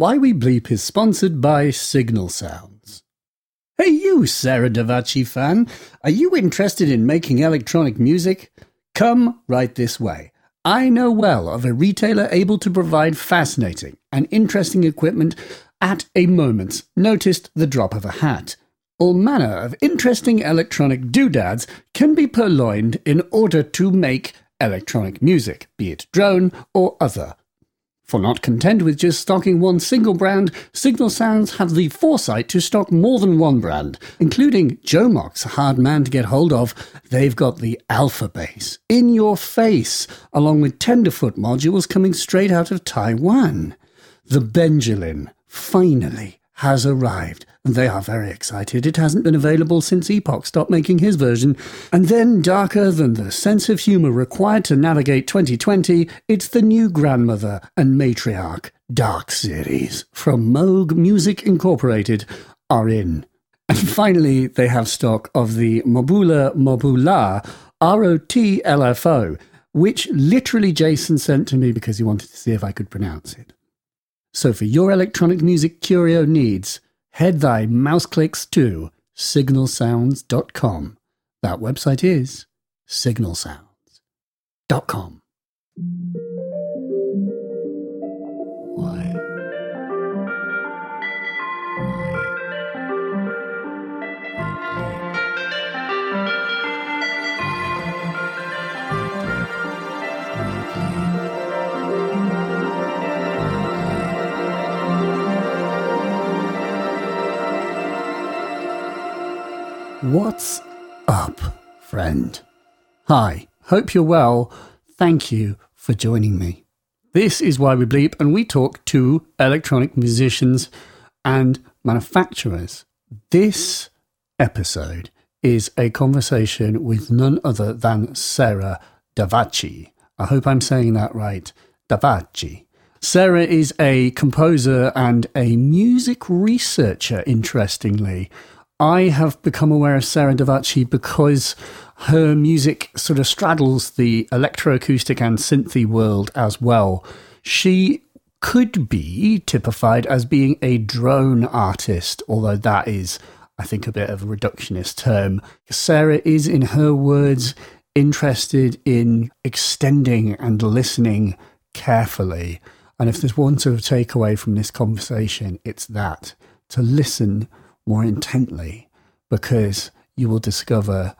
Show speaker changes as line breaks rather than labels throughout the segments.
Why We Bleep is sponsored by Signal Sounds. Hey, you, Sarah Davachi fan, are you interested in making electronic music? Come right this way. I know well of a retailer able to provide fascinating and interesting equipment at a moment's notice the drop of a hat. All manner of interesting electronic doodads can be purloined in order to make electronic music, be it drone or other. For not content with just stocking one single brand, Signal Sounds have the foresight to stock more than one brand, including Jomox, a hard man to get hold of. They've got the Alpha Base, in your face, along with Tenderfoot modules coming straight out of Taiwan. The Benjolin, finally, has arrived, they are very excited. It hasn't been available since Epoch stopped making his version. And then, darker than the sense of humour required to navigate 2020, it's the new grandmother and matriarch Dark Series from Moog Music Incorporated are in. And finally, they have stock of the Mobula Mobula ROT which literally Jason sent to me because he wanted to see if I could pronounce it. So for your electronic music curio needs, head thy mouse clicks to signalsounds.com. That website is signalsounds.com. What's up, friend? Hi, hope you're well. Thank you for joining me. This is Why We Bleep, and we talk to electronic musicians and manufacturers. This episode is a conversation with none other than Sarah Davachi. I hope I'm saying that right. Davachi. Sarah is a composer and a music researcher, interestingly. I have become aware of Sarah Davachi because her music sort of straddles the electroacoustic and synthy world as well. She could be typified as being a drone artist, although that is, I think, a bit of a reductionist term. Sarah is, in her words, interested in extending and listening carefully. And if there's one sort of takeaway from this conversation, it's that to listen more intently because you will discover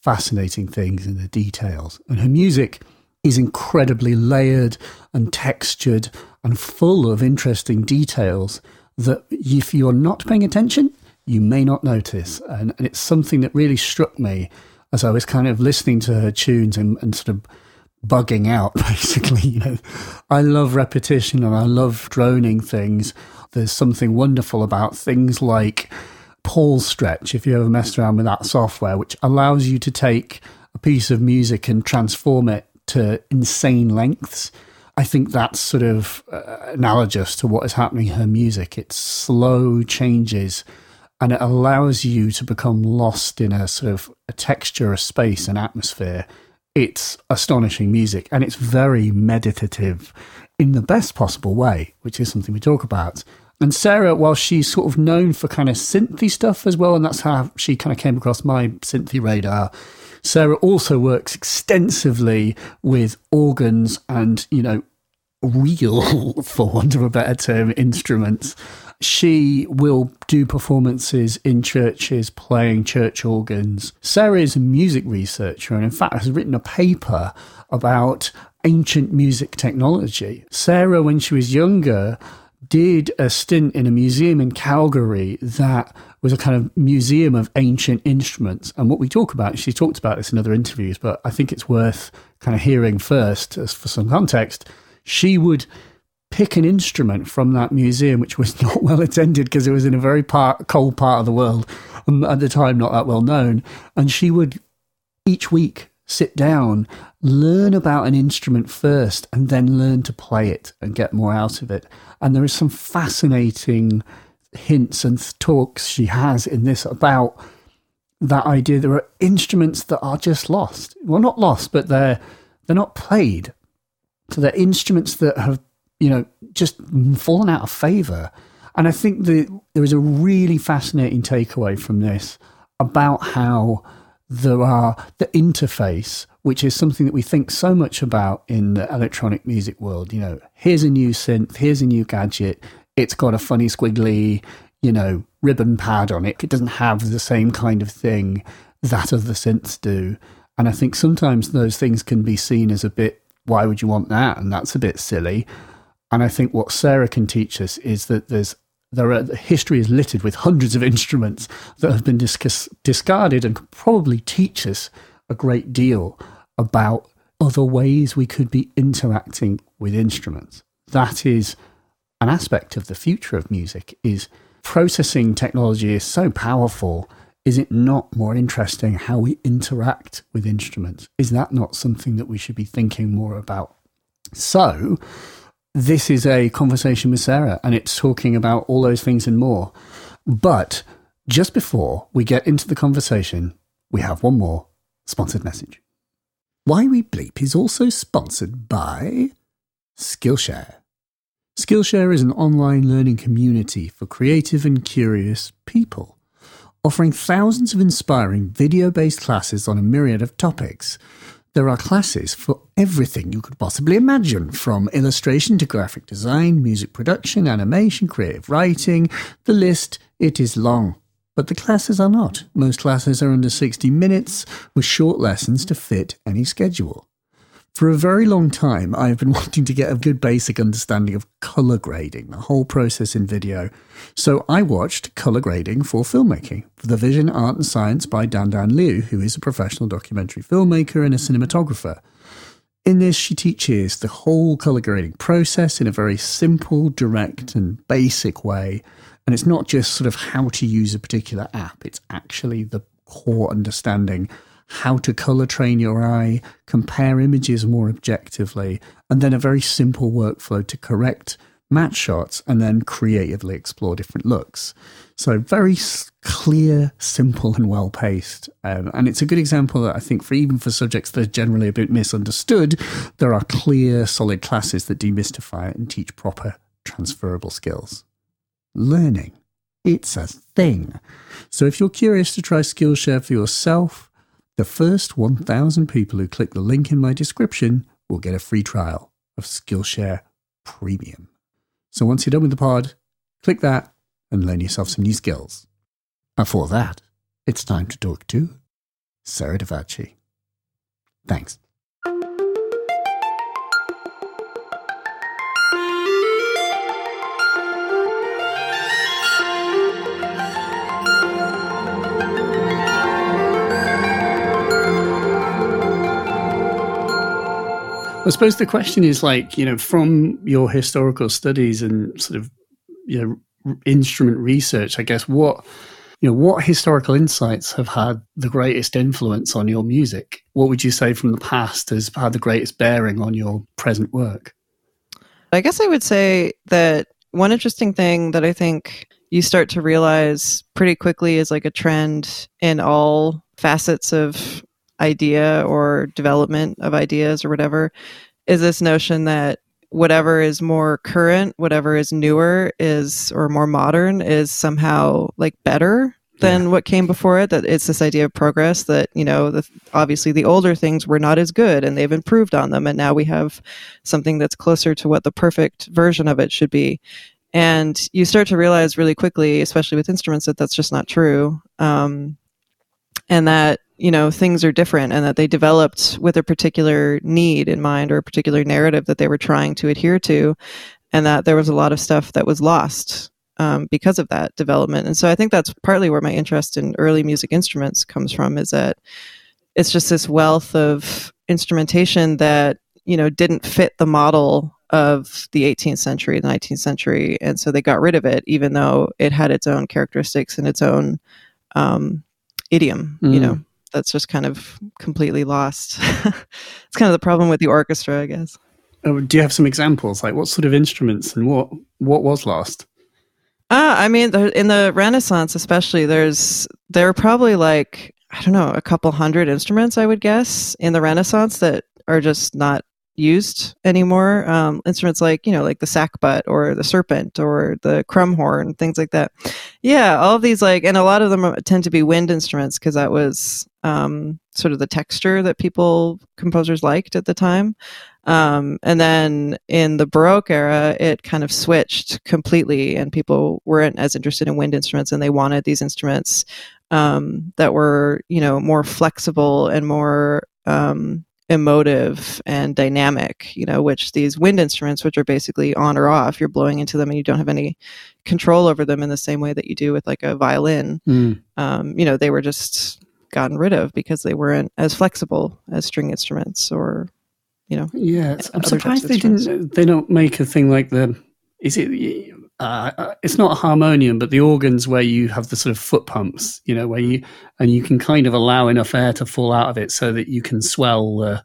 fascinating things in the details. And her music is incredibly layered and textured and full of interesting details that if you're not paying attention, you may not notice. And, and it's something that really struck me as I was kind of listening to her tunes and, and sort of bugging out, basically. You know, I love repetition and I love droning things. There's something wonderful about things like Paulstretch, if you ever messed around with that software, which allows you to take a piece of music and transform it to insane lengths. I think that's sort of uh, analogous to what is happening in her music. It's slow changes and it allows you to become lost in a sort of a texture, a space, an atmosphere. It's astonishing music and it's very meditative in the best possible way, which is something we talk about. And Sarah, while she's sort of known for kind of synthy stuff as well, and that's how she kind of came across my synthy radar, Sarah also works extensively with organs and, you know, real, for want of a better term, instruments. She will do performances in churches playing church organs. Sarah is a music researcher and, in fact, has written a paper about ancient music technology. Sarah, when she was younger, did a stint in a museum in Calgary that was a kind of museum of ancient instruments. And what we talk about, she talked about this in other interviews, but I think it's worth kind of hearing first as for some context. She would pick an instrument from that museum, which was not well attended because it was in a very part, cold part of the world, um, at the time not that well known. And she would each week sit down, learn about an instrument first, and then learn to play it and get more out of it. And there is some fascinating hints and talks she has in this about that idea. There are instruments that are just lost. Well, not lost, but they're they're not played. So they're instruments that have you know, just fallen out of favor. And I think that there is a really fascinating takeaway from this about how there are the interface, which is something that we think so much about in the electronic music world. You know, here's a new synth, here's a new gadget. It's got a funny squiggly, you know, ribbon pad on it. It doesn't have the same kind of thing that other synths do. And I think sometimes those things can be seen as a bit, why would you want that? And that's a bit silly. And I think what Sarah can teach us is that there's there are, history is littered with hundreds of instruments that have been discuss, discarded and could probably teach us a great deal about other ways we could be interacting with instruments. That is an aspect of the future of music is processing technology is so powerful. Is it not more interesting how we interact with instruments? Is that not something that we should be thinking more about? So this is a conversation with Sarah and it's talking about all those things and more. But just before we get into the conversation, we have one more sponsored message. Why We Bleep is also sponsored by Skillshare. Skillshare is an online learning community for creative and curious people, offering thousands of inspiring video based classes on a myriad of topics there are classes for everything you could possibly imagine, from illustration to graphic design, music production, animation, creative writing. The list, it is long. But the classes are not. Most classes are under 60 minutes with short lessons to fit any schedule. For a very long time, I've been wanting to get a good basic understanding of color grading, the whole process in video. So I watched Color Grading for Filmmaking, the Vision, Art and Science by Dan Dan Liu, who is a professional documentary filmmaker and a cinematographer. In this, she teaches the whole color grading process in a very simple, direct, and basic way. And it's not just sort of how to use a particular app, it's actually the core understanding how to color train your eye, compare images more objectively, and then a very simple workflow to correct match shots and then creatively explore different looks. So, very clear, simple, and well paced. Um, and it's a good example that I think, for even for subjects that are generally a bit misunderstood, there are clear, solid classes that demystify it and teach proper transferable skills. Learning. It's a thing. So, if you're curious to try Skillshare for yourself, the first 1,000 people who click the link in my description will get a free trial of Skillshare Premium. So once you're done with the pod, click that and learn yourself some new skills. And for that, it's time to talk to Sarah Davachi. Thanks. I suppose the question is like, you know, from your historical studies and sort of, you know, instrument research, I guess, what, you know, what historical insights have had the greatest influence on your music? What would you say from the past has had the greatest bearing on your present work?
I guess I would say that one interesting thing that I think you start to realize pretty quickly is like a trend in all facets of idea or development of ideas or whatever is this notion that whatever is more current, whatever is newer is or more modern is somehow like better than yeah. what came before it? That it's this idea of progress that you know the, obviously the older things were not as good and they've improved on them and now we have something that's closer to what the perfect version of it should be. And you start to realize really quickly especially with instruments that that's just not true. Um, and that you know things are different and that they developed with a particular need in mind or a particular narrative that they were trying to adhere to and that there was a lot of stuff that was lost um, because of that development. And so i think that's partly where my interest in early music instruments comes from is that it's just this wealth of instrumentation that you know didn't fit the model of the 18th century the 19th century. And so they got rid of it even though it had its own characteristics and its own um, idiom mm. you know that's just kind of completely lost. it's kind of the problem with the orchestra, I guess.
Oh, do you have some examples? Like what sort of instruments and what what was lost?
Uh, I mean, in the Renaissance, especially, there's there are probably like I don't know a couple hundred instruments, I would guess, in the Renaissance that are just not used anymore. Um, instruments like you know, like the sackbut or the serpent or the crumhorn, things like that. Yeah, all of these like, and a lot of them tend to be wind instruments because that was um, sort of the texture that people composers liked at the time. Um, and then in the Baroque era, it kind of switched completely, and people weren't as interested in wind instruments, and they wanted these instruments um, that were, you know, more flexible and more um, emotive and dynamic. You know, which these wind instruments, which are basically on or off, you're blowing into them, and you don't have any control over them in the same way that you do with like a violin.
Mm.
you know, they were just gotten rid of because they weren't as flexible as string instruments or you know.
Yeah, I'm surprised they didn't. They don't make a thing like the. Is it? Uh, it's not a harmonium, but the organs where you have the sort of foot pumps, you know, where you and you can kind of allow enough air to fall out of it so that you can swell. Uh,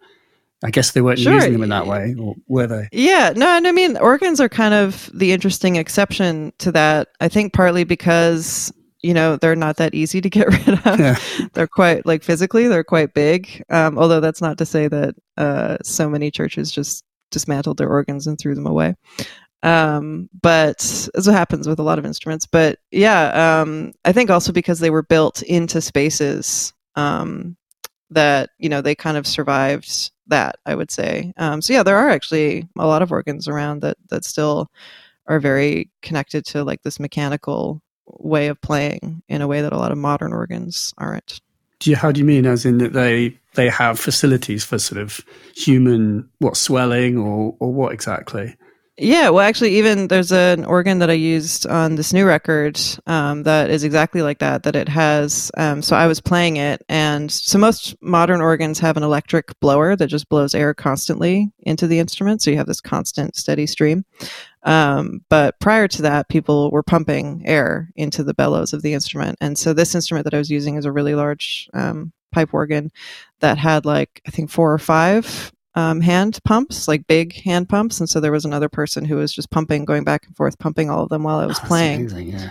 I guess they weren't sure. using them in that way, or were they?
Yeah, no, and I mean organs are kind of the interesting exception to that. I think partly because you know they're not that easy to get rid of yeah. they're quite like physically they're quite big um, although that's not to say that uh, so many churches just dismantled their organs and threw them away um, but that's what happens with a lot of instruments but yeah um, i think also because they were built into spaces um, that you know they kind of survived that i would say um, so yeah there are actually a lot of organs around that that still are very connected to like this mechanical way of playing in a way that a lot of modern organs aren't.
Do you, how do you mean? As in that they they have facilities for sort of human what swelling or or what exactly?
Yeah, well, actually, even there's an organ that I used on this new record um, that is exactly like that. That it has. Um, so I was playing it, and so most modern organs have an electric blower that just blows air constantly into the instrument. So you have this constant, steady stream. Um, but prior to that, people were pumping air into the bellows of the instrument. And so this instrument that I was using is a really large um, pipe organ that had like, I think, four or five um, hand pumps, like big hand pumps. And so there was another person who was just pumping, going back and forth, pumping all of them while I was oh, playing. Amazing, yeah.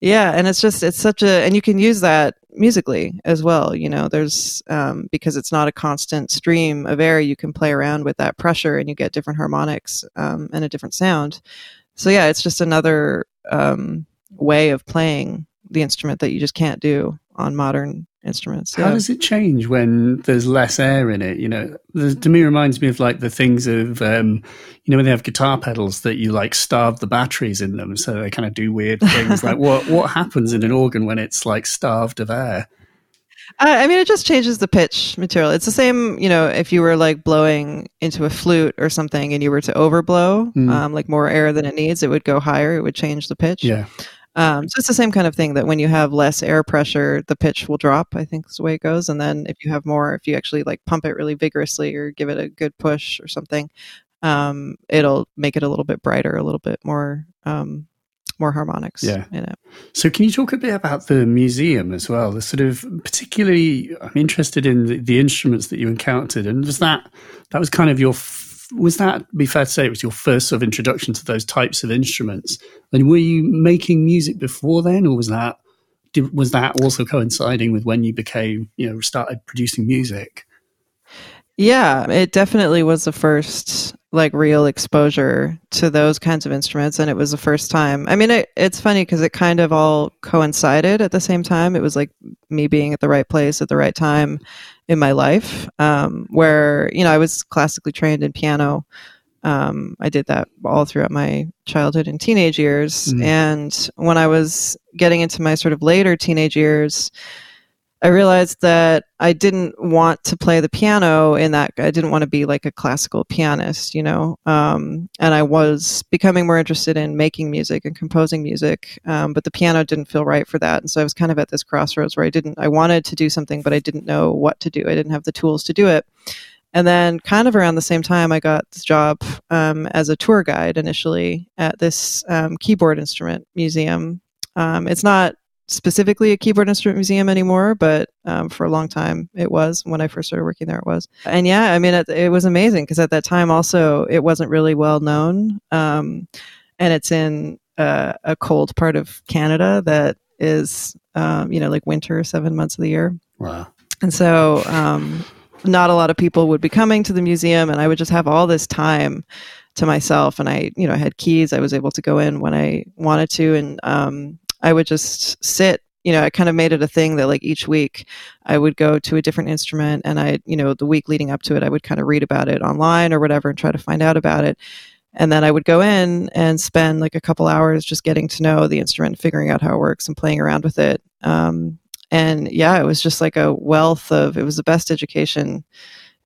Yeah, and it's just it's such a and you can use that musically as well. You know, there's um, because it's not a constant stream of air. You can play around with that pressure, and you get different harmonics um, and a different sound. So yeah, it's just another um, way of playing the instrument that you just can't do on modern instruments.
How does it change when there's less air in it? You know, to me reminds me of like the things of, um, you know, when they have guitar pedals that you like starve the batteries in them, so they kind of do weird things. like what what happens in an organ when it's like starved of air?
Uh, I mean, it just changes the pitch material. It's the same, you know, if you were like blowing into a flute or something and you were to overblow, mm. um, like more air than it needs, it would go higher. It would change the pitch.
Yeah.
Um, so it's the same kind of thing that when you have less air pressure, the pitch will drop. I think is the way it goes. And then if you have more, if you actually like pump it really vigorously or give it a good push or something, um, it'll make it a little bit brighter, a little bit more um, more harmonics
yeah.
in it.
So can you talk a bit about the museum as well? The sort of particularly I'm interested in the, the instruments that you encountered and was that that was kind of your was that be fair to say it was your first sort of introduction to those types of instruments? And were you making music before then, or was that did, was that also coinciding with when you became you know started producing music?
Yeah, it definitely was the first like real exposure to those kinds of instruments and it was the first time. I mean it, it's funny because it kind of all coincided at the same time. It was like me being at the right place at the right time in my life um, where you know I was classically trained in piano. Um, I did that all throughout my childhood and teenage years. Mm. And when I was getting into my sort of later teenage years, I realized that I didn't want to play the piano in that I didn't want to be like a classical pianist, you know. Um, and I was becoming more interested in making music and composing music, um, but the piano didn't feel right for that. And so I was kind of at this crossroads where I didn't, I wanted to do something, but I didn't know what to do. I didn't have the tools to do it. And then, kind of around the same time, I got this job um, as a tour guide initially at this um, keyboard instrument museum. Um, it's not specifically a keyboard instrument museum anymore, but um, for a long time it was. When I first started working there, it was. And yeah, I mean, it, it was amazing because at that time also it wasn't really well known, um, and it's in uh, a cold part of Canada that is, um, you know, like winter seven months of the year.
Wow.
And so, um, not a lot of people would be coming to the museum and I would just have all this time to myself and I, you know, I had keys. I was able to go in when I wanted to and um, I would just sit you know, I kind of made it a thing that like each week I would go to a different instrument and I, you know, the week leading up to it, I would kind of read about it online or whatever and try to find out about it. And then I would go in and spend like a couple hours just getting to know the instrument, figuring out how it works and playing around with it. Um, and yeah, it was just like a wealth of, it was the best education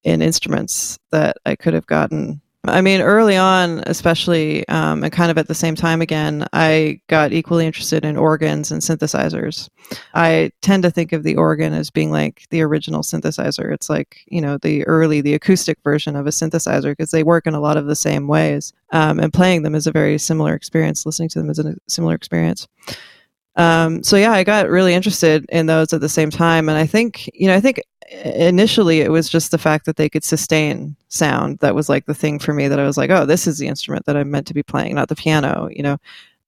in instruments that I could have gotten I mean, early on, especially, um, and kind of at the same time again, I got equally interested in organs and synthesizers. I tend to think of the organ as being like the original synthesizer. It's like, you know, the early, the acoustic version of a synthesizer because they work in a lot of the same ways. Um, and playing them is a very similar experience, listening to them is a similar experience. Um, so yeah, I got really interested in those at the same time. And I think, you know, I think initially it was just the fact that they could sustain sound that was like the thing for me that I was like, oh, this is the instrument that I'm meant to be playing, not the piano, you know.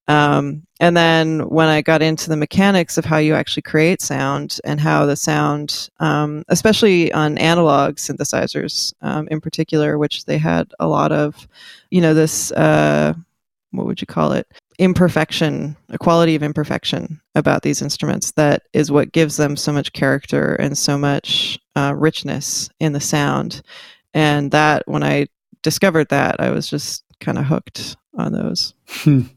Um, and then when I got into the mechanics of how you actually create sound and how the sound, um, especially on analog synthesizers um, in particular, which they had a lot of, you know, this, uh, what would you call it? Imperfection, a quality of imperfection about these instruments that is what gives them so much character and so much uh, richness in the sound. And that, when I discovered that, I was just kind of hooked on those.
Hmm.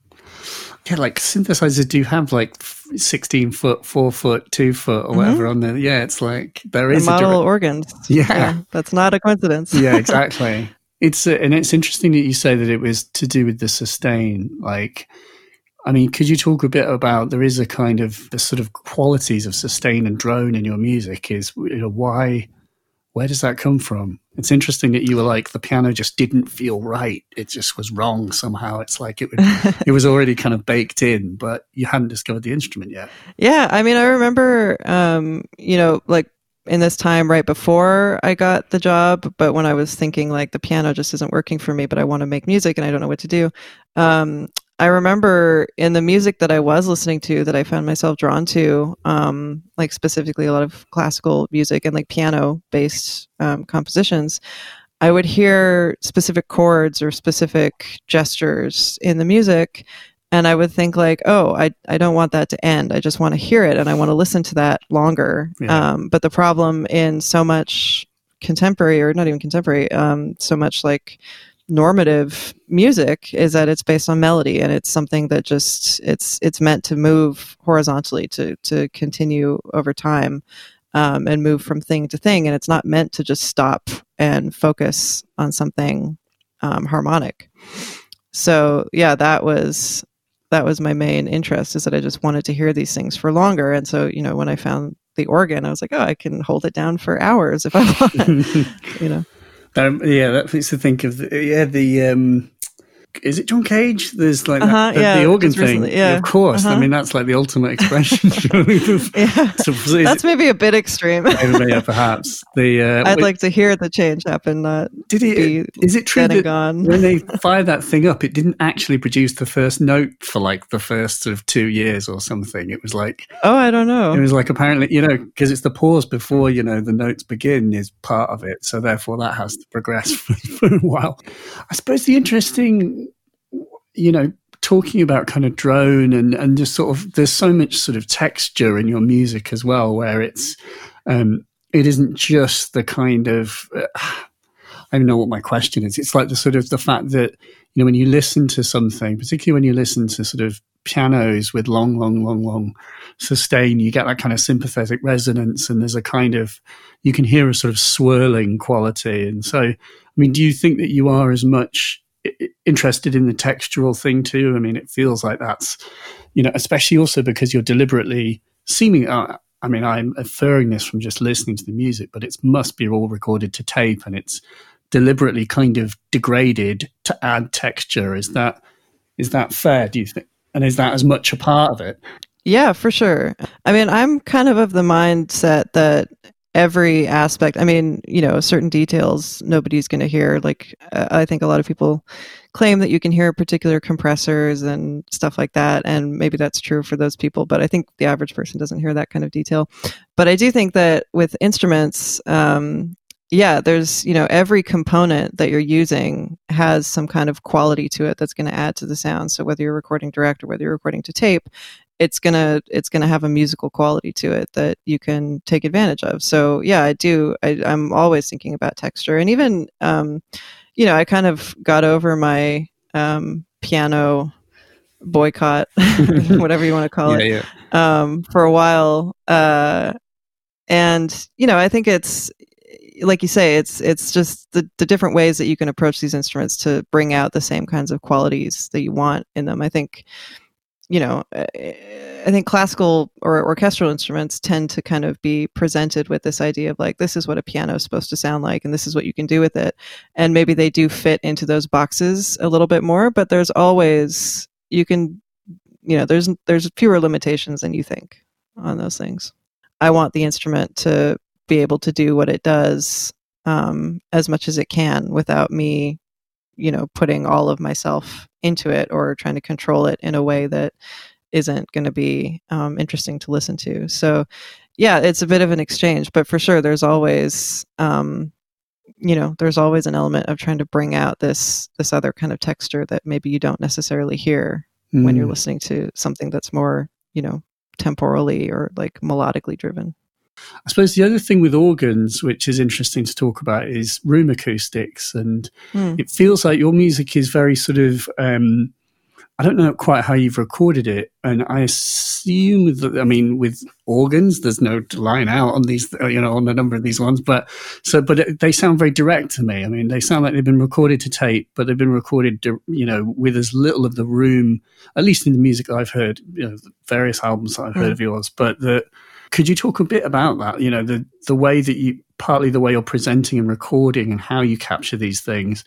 Yeah, like synthesizers do have like 16 foot, 4 foot, 2 foot, or whatever mm-hmm. on there. Yeah, it's like there is
the model direct... organs.
Yeah. yeah.
That's not a coincidence.
yeah, exactly. It's uh, and it's interesting that you say that it was to do with the sustain. Like, I mean, could you talk a bit about there is a kind of the sort of qualities of sustain and drone in your music? Is you know why? Where does that come from? It's interesting that you were like the piano just didn't feel right. It just was wrong somehow. It's like it would, it was already kind of baked in, but you hadn't discovered the instrument yet.
Yeah, I mean, I remember, um, you know, like in this time right before I got the job, but when I was thinking like the piano just isn't working for me, but I want to make music and I don't know what to do. Um, I remember in the music that I was listening to that I found myself drawn to, um, like specifically a lot of classical music and like piano based um, compositions. I would hear specific chords or specific gestures in the music and I would think like, oh, I I don't want that to end. I just want to hear it and I want to listen to that longer. Yeah. Um, but the problem in so much contemporary or not even contemporary, um, so much like normative music is that it's based on melody and it's something that just it's it's meant to move horizontally to to continue over time um, and move from thing to thing and it's not meant to just stop and focus on something um, harmonic so yeah that was that was my main interest is that I just wanted to hear these things for longer. And so, you know, when I found the organ, I was like, oh, I can hold it down for hours if I want, you know.
Um, yeah, that makes me think of the, yeah the um, is it John Cage? There's like uh-huh, that, yeah, the organ thing. Recently, yeah. of course. Uh-huh. I mean, that's like the ultimate expression.
yeah, so, that's maybe a bit extreme.
yeah, perhaps. The
uh, I'd wait, like to hear the change happen. Not did he? Is it true that gone.
when they fired that thing up, it didn't actually produce the first note for like the first sort of two years or something? It was like
oh, I don't know.
It was like apparently you know because it's the pause before you know the notes begin is part of it, so therefore that has to progress for, for a while. I suppose the interesting you know, talking about kind of drone and, and just sort of, there's so much sort of texture in your music as well, where it's, um, it isn't just the kind of, uh, I don't know what my question is. It's like the sort of the fact that, you know, when you listen to something, particularly when you listen to sort of pianos with long, long, long, long sustain, you get that kind of sympathetic resonance and there's a kind of, you can hear a sort of swirling quality. And so, I mean, do you think that you are as much interested in the textural thing too. I mean, it feels like that's, you know, especially also because you're deliberately seeming. Uh, I mean, I'm inferring this from just listening to the music, but it must be all recorded to tape, and it's deliberately kind of degraded to add texture. Is that is that fair? Do you think? And is that as much a part of it?
Yeah, for sure. I mean, I'm kind of of the mindset that every aspect. I mean, you know, certain details nobody's going to hear. Like, uh, I think a lot of people claim that you can hear particular compressors and stuff like that. And maybe that's true for those people, but I think the average person doesn't hear that kind of detail. But I do think that with instruments, um, yeah, there's, you know, every component that you're using has some kind of quality to it that's going to add to the sound. So whether you're recording direct or whether you're recording to tape, it's going to it's to have a musical quality to it that you can take advantage of. So, yeah, I do I am always thinking about texture and even um you know, I kind of got over my um piano boycott, whatever you want to call
yeah,
it, yeah. um, for a while. Uh, and you know, I think it's like you say, it's it's just the, the different ways that you can approach these instruments to bring out the same kinds of qualities that you want in them. I think, you know, I think classical or orchestral instruments tend to kind of be presented with this idea of like this is what a piano is supposed to sound like and this is what you can do with it. And maybe they do fit into those boxes a little bit more but there's always you can you know there's there's fewer limitations than you think on those things. I want the instrument to be able to do what it does um, as much as it can without me you know putting all of myself into it or trying to control it in a way that isn't going to be um, interesting to listen to so yeah it's a bit of an exchange but for sure there's always um, you know there's always an element of trying to bring out this this other kind of texture that maybe you don't necessarily hear mm. when you're mm. listening to something that's more you know temporally or like melodically driven
I suppose the other thing with organs, which is interesting to talk about, is room acoustics. And mm. it feels like your music is very sort of um, I don't know quite how you've recorded it, and I assume that I mean with organs, there's no line out on these, uh, you know, on a number of these ones. But so, but it, they sound very direct to me. I mean, they sound like they've been recorded to tape, but they've been recorded, you know, with as little of the room, at least in the music I've heard, you know, various albums that I've heard mm. of yours. But the, could you talk a bit about that? You know, the the way that you partly the way you're presenting and recording and how you capture these things,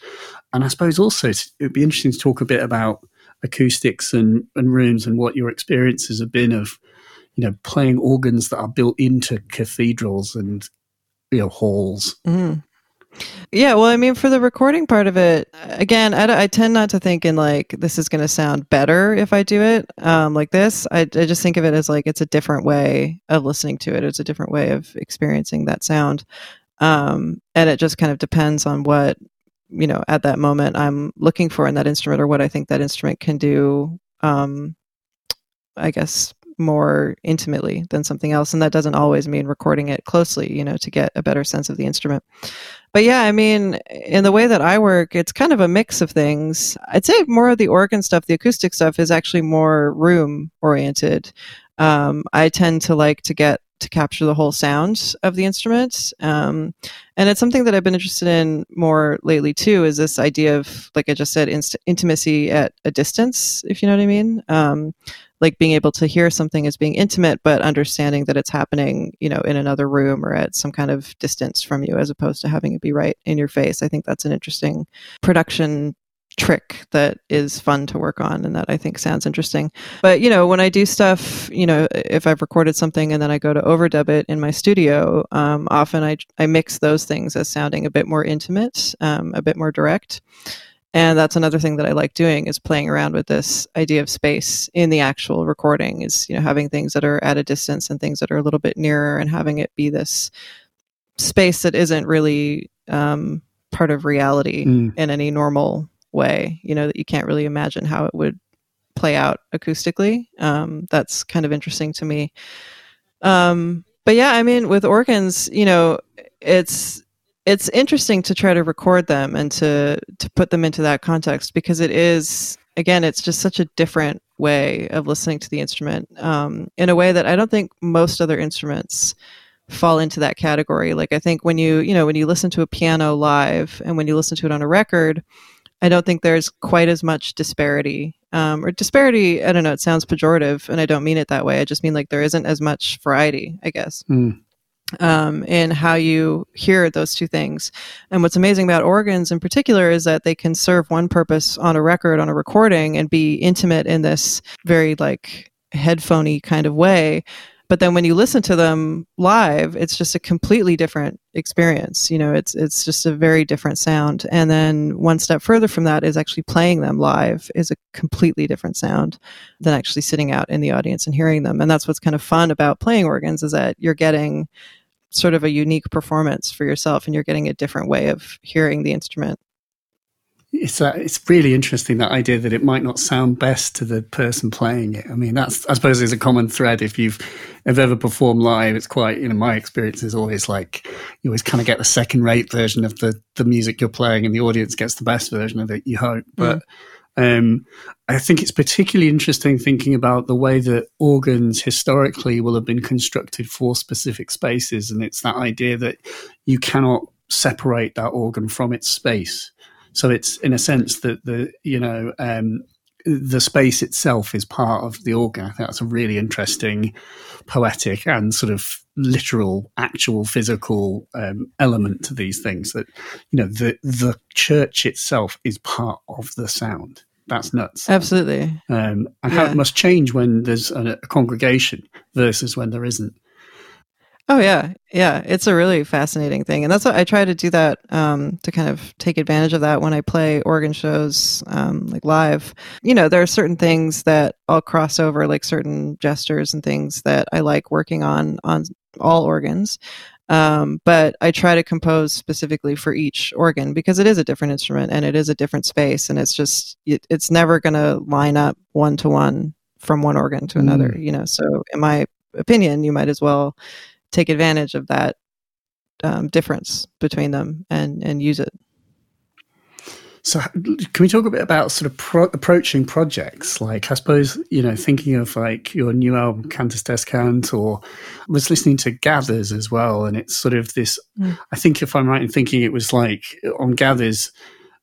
and I suppose also it'd be interesting to talk a bit about acoustics and, and rooms and what your experiences have been of, you know, playing organs that are built into cathedrals and, you know, halls.
Mm. Yeah, well, I mean, for the recording part of it, again, I, I tend not to think in like this is going to sound better if I do it um, like this. I, I just think of it as like it's a different way of listening to it. It's a different way of experiencing that sound, um, and it just kind of depends on what you know at that moment i'm looking for in that instrument or what i think that instrument can do um i guess more intimately than something else and that doesn't always mean recording it closely you know to get a better sense of the instrument but yeah i mean in the way that i work it's kind of a mix of things i'd say more of the organ stuff the acoustic stuff is actually more room oriented um, i tend to like to get to capture the whole sound of the instrument. Um, and it's something that I've been interested in more lately too. Is this idea of, like I just said, inst- intimacy at a distance, if you know what I mean? Um, like being able to hear something as being intimate, but understanding that it's happening, you know, in another room or at some kind of distance from you, as opposed to having it be right in your face. I think that's an interesting production trick that is fun to work on and that I think sounds interesting. But, you know, when I do stuff, you know, if I've recorded something and then I go to overdub it in my studio, um, often I, I mix those things as sounding a bit more intimate, um, a bit more direct. And that's another thing that I like doing is playing around with this idea of space in the actual recording is, you know, having things that are at a distance and things that are a little bit nearer and having it be this space that isn't really um, part of reality mm. in any normal way, you know, that you can't really imagine how it would play out acoustically. Um, that's kind of interesting to me. Um, but yeah, I mean, with organs, you know, it's it's interesting to try to record them and to to put them into that context because it is again, it's just such a different way of listening to the instrument um, in a way that I don't think most other instruments fall into that category. Like I think when you you know when you listen to a piano live and when you listen to it on a record I don't think there's quite as much disparity. Um, or disparity, I don't know, it sounds pejorative, and I don't mean it that way. I just mean like there isn't as much variety, I guess. Mm. Um, in how you hear those two things. And what's amazing about organs in particular is that they can serve one purpose on a record, on a recording, and be intimate in this very like headphoney kind of way. But then when you listen to them live it's just a completely different experience. You know it's it's just a very different sound. And then one step further from that is actually playing them live is a completely different sound than actually sitting out in the audience and hearing them. And that's what's kind of fun about playing organs is that you're getting sort of a unique performance for yourself and you're getting a different way of hearing the instrument
it's uh, it's really interesting that idea that it might not sound best to the person playing it. I mean, that's I suppose is a common thread. If you've have ever performed live, it's quite you know my experience is always like you always kind of get the second rate version of the the music you're playing, and the audience gets the best version of it. You hope, but. Mm. Um, I think it's particularly interesting thinking about the way that organs historically will have been constructed for specific spaces. And it's that idea that you cannot separate that organ from its space. So it's in a sense that the you know um, the space itself is part of the organ. I think that's a really interesting, poetic and sort of literal, actual, physical um, element to these things. That you know the the church itself is part of the sound. That's nuts.
Absolutely.
Um, and yeah. how it must change when there's a, a congregation versus when there isn't.
Oh yeah, yeah. It's a really fascinating thing, and that's what I try to do. That um, to kind of take advantage of that when I play organ shows, um, like live. You know, there are certain things that I'll cross over, like certain gestures and things that I like working on on all organs. Um, but I try to compose specifically for each organ because it is a different instrument and it is a different space, and it's just it, it's never going to line up one to one from one organ to another. Mm. You know, so in my opinion, you might as well take advantage of that um, difference between them and and use it.
So, can we talk a bit about sort of pro- approaching projects? Like, I suppose you know, thinking of like your new album, Cantus Descant, or I was listening to Gathers as well, and it's sort of this. Mm. I think, if I'm right in thinking, it was like on Gathers,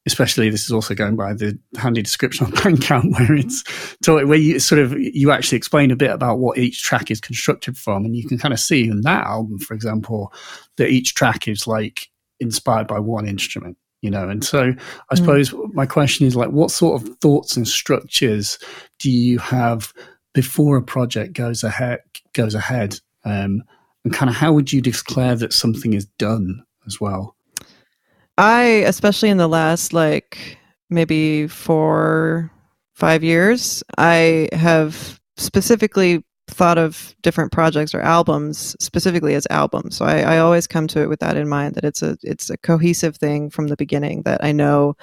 especially this is also going by the handy description on Bandcamp where it's where you sort of you actually explain a bit about what each track is constructed from and you can kind of see in that album for example that each track is like inspired by one instrument you know? And so i mm. suppose my question is like what sort of thoughts and structures do you have before a project goes ahead goes ahead? Um, and kind of how would you declare that something is done as well?
I, especially in the last like maybe four, five years, I have specifically thought of different projects or albums specifically as albums. So I, I always come to it with that in mind that it's a it's a cohesive thing from the beginning that I know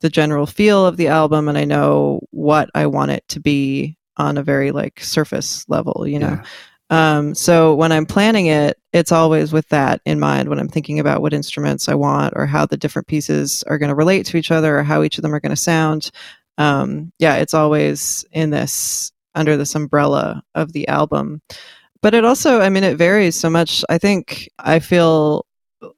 the general feel of the album and I know what I want it to be on a very like surface level, you know. Yeah. Um, so when I'm planning it, it's always with that in mind when I'm thinking about what instruments I want or how the different pieces are going to relate to each other or how each of them are going to sound. Um, yeah, it's always in this under this umbrella of the album. But it also, I mean, it varies so much. I think I feel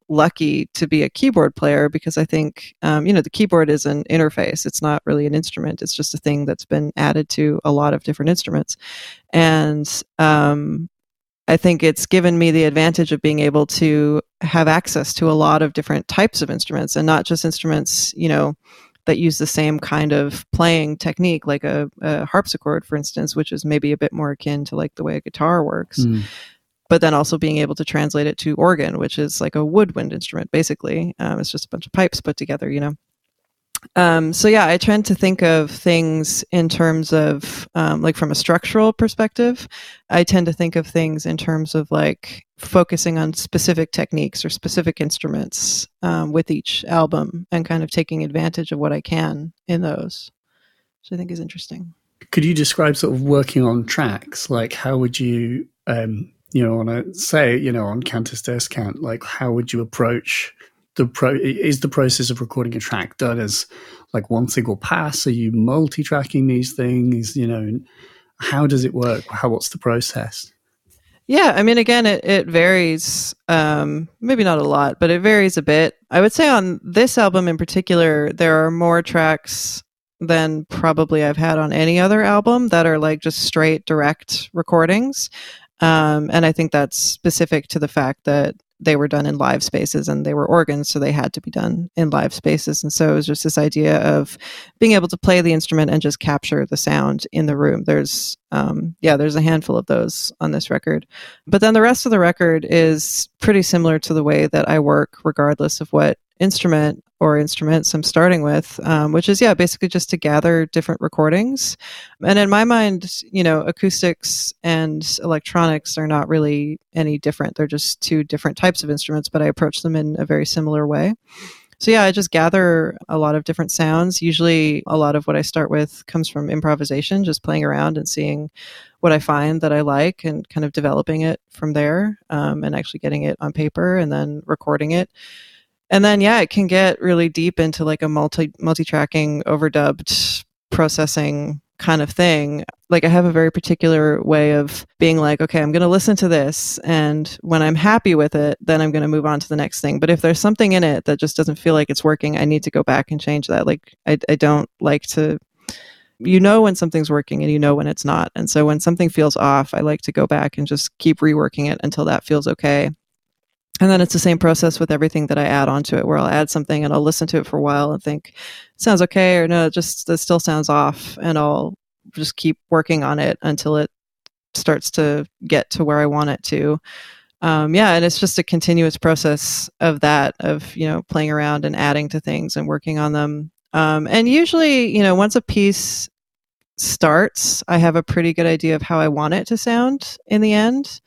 lucky to be a keyboard player because I think, um, you know, the keyboard is an interface. It's not really an instrument. It's just a thing that's been added to a lot of different instruments. And um, I think it's given me the advantage of being able to have access to a lot of different types of instruments and not just instruments, you know, that use the same kind of playing technique, like a, a harpsichord, for instance, which is maybe a bit more akin to like the way a guitar works. Mm but then also being able to translate it to organ, which is like a woodwind instrument, basically. Um, it's just a bunch of pipes put together, you know. Um, so yeah, I tend to think of things in terms of um, like from a structural perspective. I tend to think of things in terms of like focusing on specific techniques or specific instruments um, with each album and kind of taking advantage of what I can in those, which I think is interesting.
Could you describe sort of working on tracks? Like, how would you um, you know, on a say, you know, on Cantus Descant, like how would you approach the pro? Is the process of recording a track done as like one single pass? Are you multi-tracking these things? You know, how does it work? How what's the process?
Yeah, I mean, again, it, it varies. Um, maybe not a lot, but it varies a bit. I would say on this album in particular, there are more tracks than probably I've had on any other album that are like just straight direct recordings. Um, and I think that's specific to the fact that they were done in live spaces and they were organs, so they had to be done in live spaces. And so it was just this idea of being able to play the instrument and just capture the sound in the room. There's, um, yeah, there's a handful of those on this record. But then the rest of the record is pretty similar to the way that I work, regardless of what instrument or instruments I'm starting with, um, which is, yeah, basically just to gather different recordings. And in my mind, you know, acoustics and electronics are not really any different. They're just two different types of instruments, but I approach them in a very similar way. So yeah, I just gather a lot of different sounds. Usually, a lot of what I start with comes from improvisation, just playing around and seeing what I find that I like, and kind of developing it from there, um, and actually getting it on paper and then recording it. And then yeah, it can get really deep into like a multi multi tracking overdubbed processing kind of thing. Like I have a very particular way of being like, okay, I'm going to listen to this. And when I'm happy with it, then I'm going to move on to the next thing. But if there's something in it that just doesn't feel like it's working, I need to go back and change that. Like I, I don't like to, you know, when something's working and you know when it's not. And so when something feels off, I like to go back and just keep reworking it until that feels okay. And then it's the same process with everything that I add onto it, where I'll add something and I'll listen to it for a while and think, sounds okay, or no, just this still sounds off. And I'll just keep working on it until it starts to get to where I want it to. Um, yeah, and it's just a continuous process of that, of, you know, playing around and adding to things and working on them. Um, and usually, you know, once a piece starts, I have a pretty good idea of how I want it to sound in the end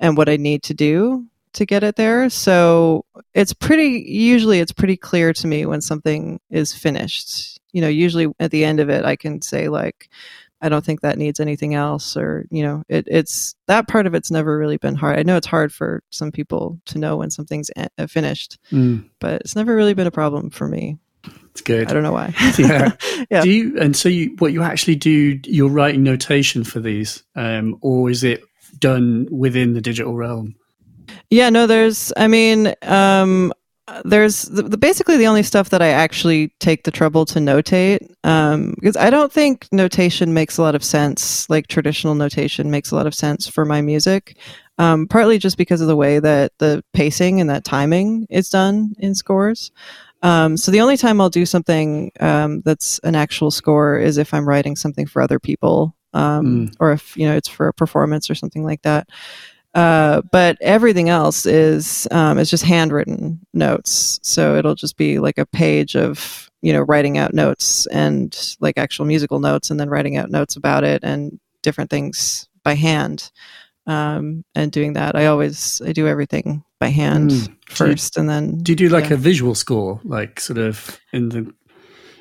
and what I need to do to get it there. So it's pretty, usually, it's pretty clear to me when something is finished. You know, usually at the end of it, I can say, like, I don't think that needs anything else, or, you know, it, it's that part of it's never really been hard. I know it's hard for some people to know when something's a- finished,
Mm,
but it's never really been a problem for me.
it's good.
I don't know why.
Yeah.
Yeah.
Do you and so you what you actually do you're writing notation for these, um, or is it done within the digital realm?
Yeah, no, there's, I mean, um, there's the, the basically the only stuff that I actually take the trouble to notate um, because I don't think notation makes a lot of sense. Like traditional notation makes a lot of sense for my music, um, partly just because of the way that the pacing and that timing is done in scores. Um, so the only time I'll do something um, that's an actual score is if I'm writing something for other people, um,
Mm.
or if you know it's for a performance or something like that. Uh, but everything else is um, is just handwritten notes. So it'll just be like a page of you know writing out notes and like actual musical notes, and then writing out notes about it and different things by hand. Um, and doing that, I always I do everything by hand
Mm.
first, and then
Do you do like
Yeah.
a visual score, like sort of in the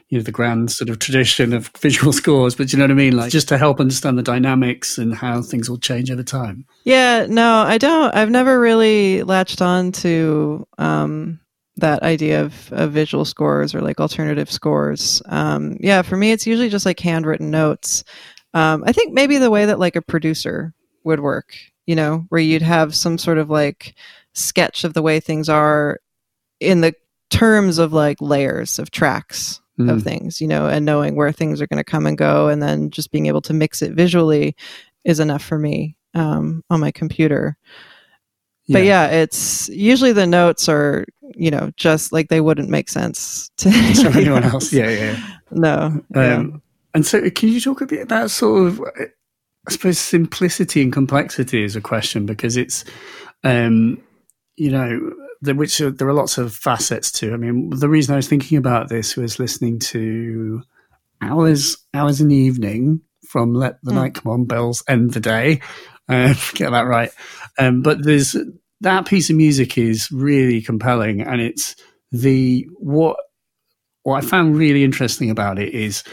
you know the grand sort of tradition of visual scores? But you know what I mean? Like just to help understand the dynamics and how things will change over time.
Yeah, no, I don't. I've never really latched on to um, that idea of, of visual scores or like alternative scores. Um, yeah, for me, it's usually just like handwritten notes. Um, I think maybe the way that like a producer would work, you know, where you'd have some sort of like sketch of the way things are in the terms of like layers of tracks
Mm.
of things, you know, and knowing where things are going to come and go, and then just being able to mix it visually is enough for me um, on my computer. But yeah, it's usually the notes are, you know, just like they wouldn't make sense to
anyone else? Yeah, yeah.
No. yeah.
Um, And so, can you talk a bit about sort of, I suppose, simplicity and complexity is a question because it's, um, you know, there, which are, there are lots of facets to. I mean, the reason I was thinking about this was listening to hours, hours in the evening from "Let the
Mm.
Night Come On," Bells End the Day. Uh, get that right. Um, but there's that piece of music is really compelling, and it's the what what I found really interesting about it is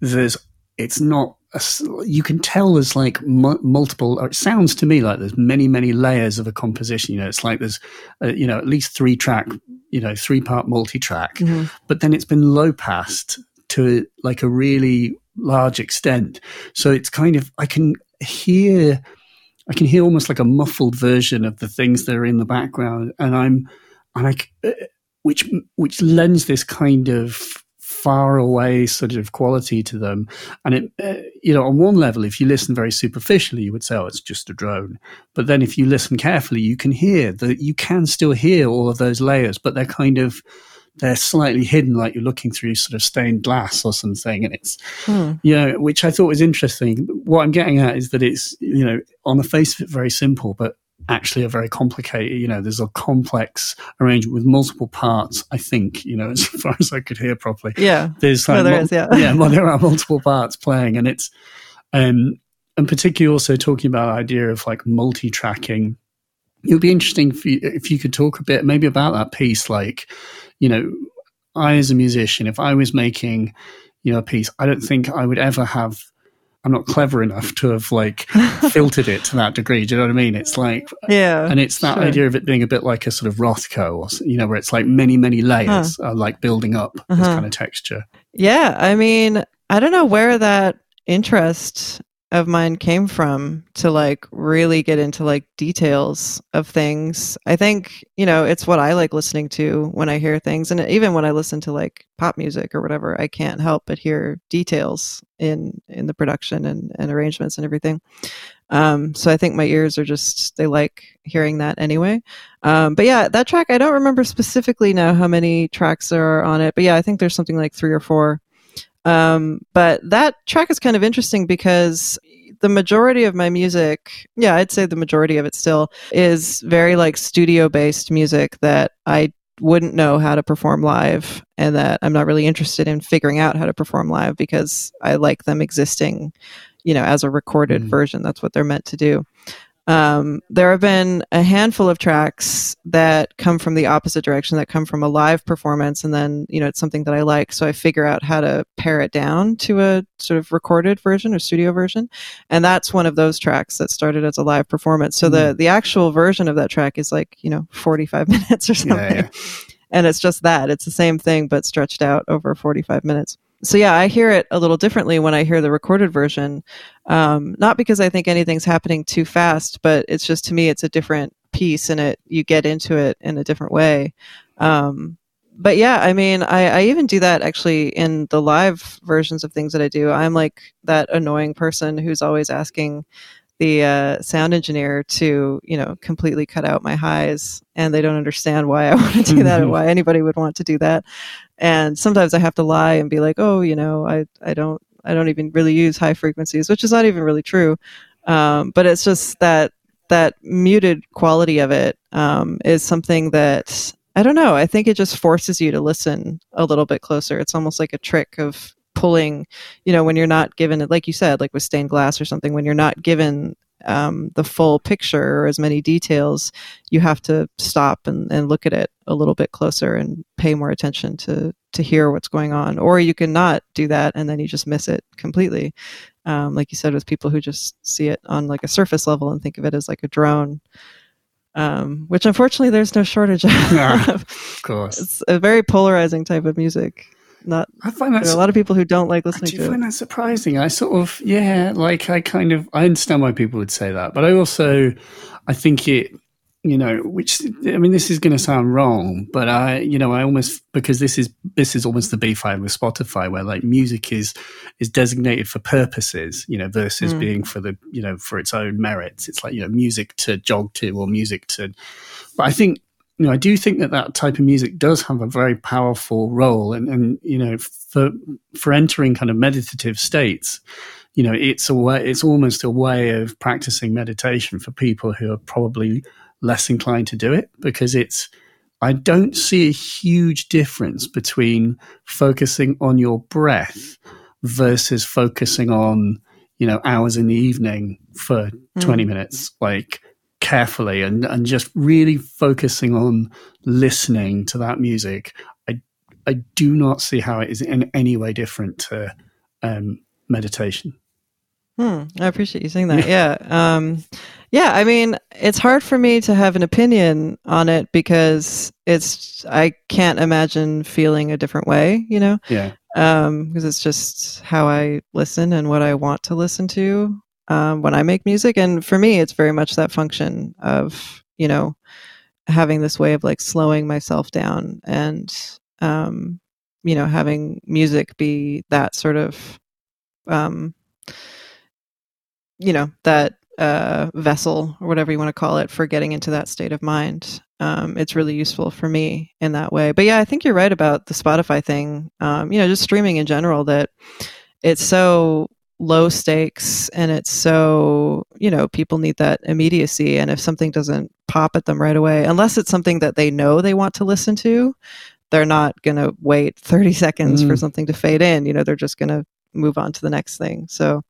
there's it's not a you can tell there's like mu- multiple or it sounds to me like there's many many layers of a composition you know it's like there's uh, you know at least three track you know three part multi track
Mhm.
but then it's been low passed to like a really large extent so it's kind of i can hear i can hear almost like a muffled version of the things that are in the background and i'm and i uh, which which lends this kind of far away sort of quality to them. And it uh, you know on one level if you listen very superficially you would say oh it's just a drone. But then if you listen carefully you can hear that you can still hear all of those layers but they're kind of they're slightly hidden like you're looking through sort of stained glass or something and it's
Hmm.
you know which i thought was interesting. What i'm getting at is that it's you know on the face of it very simple but actually a very complicated, you know, there's a complex arrangement with multiple parts, I think, you know, as far as I could hear properly.
Yeah.
There's
No,
like,
there
mul-
is, yeah.
yeah, well, there are multiple parts playing and it's, um, and particularly also talking about the idea of like multi-tracking. It would be interesting if you, if you could talk a bit maybe about that piece, like, you know, I as a musician, if I was making, you know, a piece, I don't think I would ever have. I'm not clever enough to have like filtered it to that degree. Do you know what I mean? It's like,
Yeah.
and it's that
sure.
idea of it being a bit like a sort of Rothko, or you know, where it's like many, many layers are like building up this
Uh-huh.
kind of texture.
Yeah, I mean, I don't know where that interest of mine came from to like really get into like details of things. I think, you know, it's what I like listening to when I hear things and even when I listen to like pop music or whatever, I can't help but hear details in in the production and, and arrangements and everything. Um, so I think my ears are just they like hearing that anyway. Um, but yeah, that track I don't remember specifically now how many tracks there are on it, but yeah, I think there's something like three or four. Um, but that track is kind of interesting because the majority of my music, yeah, I'd say the majority of it still is very like studio based music that I wouldn't know how to perform live and that I'm not really interested in figuring out how to perform live because I like them existing, you know, as a recorded
Mm.
version. That's what they're meant to do. Um, there have been a handful of tracks that come from the opposite direction, that come from a live performance, and then you know it's something that I like, so I figure out how to pare it down to a sort of recorded version or studio version, and that's one of those tracks that started as a live performance. So the the actual version of that track is like you know forty five minutes or something,
Yeah, yeah.
and it's just that it's the same thing but stretched out over forty five minutes. So yeah, I hear it a little differently when I hear the recorded version um, not because I think anything's happening too fast, but it's just to me it's a different piece and it you get into it in a different way. Um, but yeah, I mean, I, I even do that actually in the live versions of things that I do. I'm like that annoying person who's always asking the uh, sound engineer to, you know, completely cut out my highs, and they don't understand why I want to do that or
Mhm.
why anybody would want to do that. And sometimes I have to lie and be like, oh, you know, I, I don't I don't even really use high frequencies, which is not even really true. Um, but it's just that that muted quality of it um, is something that I don't know. I think it just forces you to listen a little bit closer. It's almost like a trick of pulling, you know, when you're not given it, like you said, like with stained glass or something, when you're not given um, the full picture or as many details, you have to stop and, and look at it a little bit closer and pay more attention to to hear what's going on. Or you can not do that and then you just miss it completely. Um, like you said, with people who just see it on like a surface level and think of it as like a drone. Um, which unfortunately there's no shortage of.
Of course.
it's a very polarizing type of music. Not
I find
there are a lot of people who don't like
I
listening
do
to it.
find that surprising. I sort of, yeah, like I kind of, I understand why people would say that, but I also, I think it, you know, which I mean, this is going to sound wrong, but I, you know, I almost because this is this is almost the B file with Spotify, where like music is is designated for purposes, you know, versus
Mm.
being for the, you know, for its own merits. It's like you know, music to jog to or music to. But I think you know, I do think that that type of music does have a very powerful role, and and you know, for for entering kind of meditative states, you know, it's a way, it's almost a way of practicing meditation for people who are probably less inclined to do it because it's. I don't see a huge difference between focusing on your breath versus focusing on, you know, hours in the evening for hmm. 20 minutes. Like, carefully and, and just really focusing on listening to that music, I I do not see how it is in any way different to um, meditation.
Hmm, I appreciate you saying that. Yeah. Um, yeah. I mean, it's hard for me to have an opinion on it because it's, I can't imagine feeling a different way, you know,
Yeah,
um, because it's just how I listen and what I want to listen to um, when I make music. And for me, it's very much that function of, you know, having this way of like slowing myself down and, um, you know, having music be that sort of, um, you know that uh, vessel or whatever you want to call it for getting into that state of mind. Um, it's really useful for me in that way. But yeah, I think you're right about the Spotify thing. Um, you know, just streaming in general. That it's so low stakes and it's so you know people need that immediacy and if something doesn't pop at them right away unless it's something that they know they want to listen to they're not going to wait 30 seconds mm. for something to fade in you know they're just going to move on to the next thing so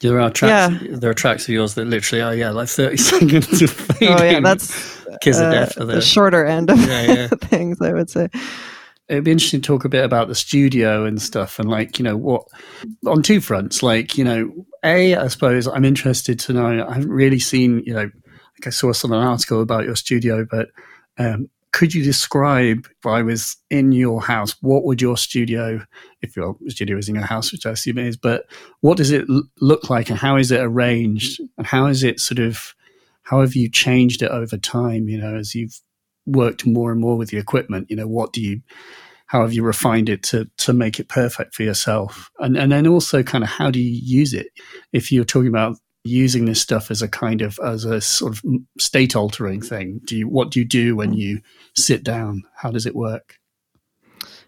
there are tracks. Yeah. There are tracks of yours that literally are yeah, like thirty seconds fade. Oh yeah,
that's kiss uh, of death. The, the shorter end of yeah, yeah. things, I would say
it'd be interesting to talk a bit about the studio and stuff and like you know what on two fronts like you know a i suppose i'm interested to know i haven't really seen you know like i saw some article about your studio but um, could you describe if i was in your house what would your studio if your studio is in your house which i assume it is but what does it look like and how is it arranged? And how is it sort of how have you changed it over time you know as you've worked more and more with the equipment you know what do you how have you refined it to to make it perfect for yourself? And and then also kind of how do you use it? If you're talking about using this stuff as a kind of as a sort of state altering thing do you what do you do when you sit down? How does it work?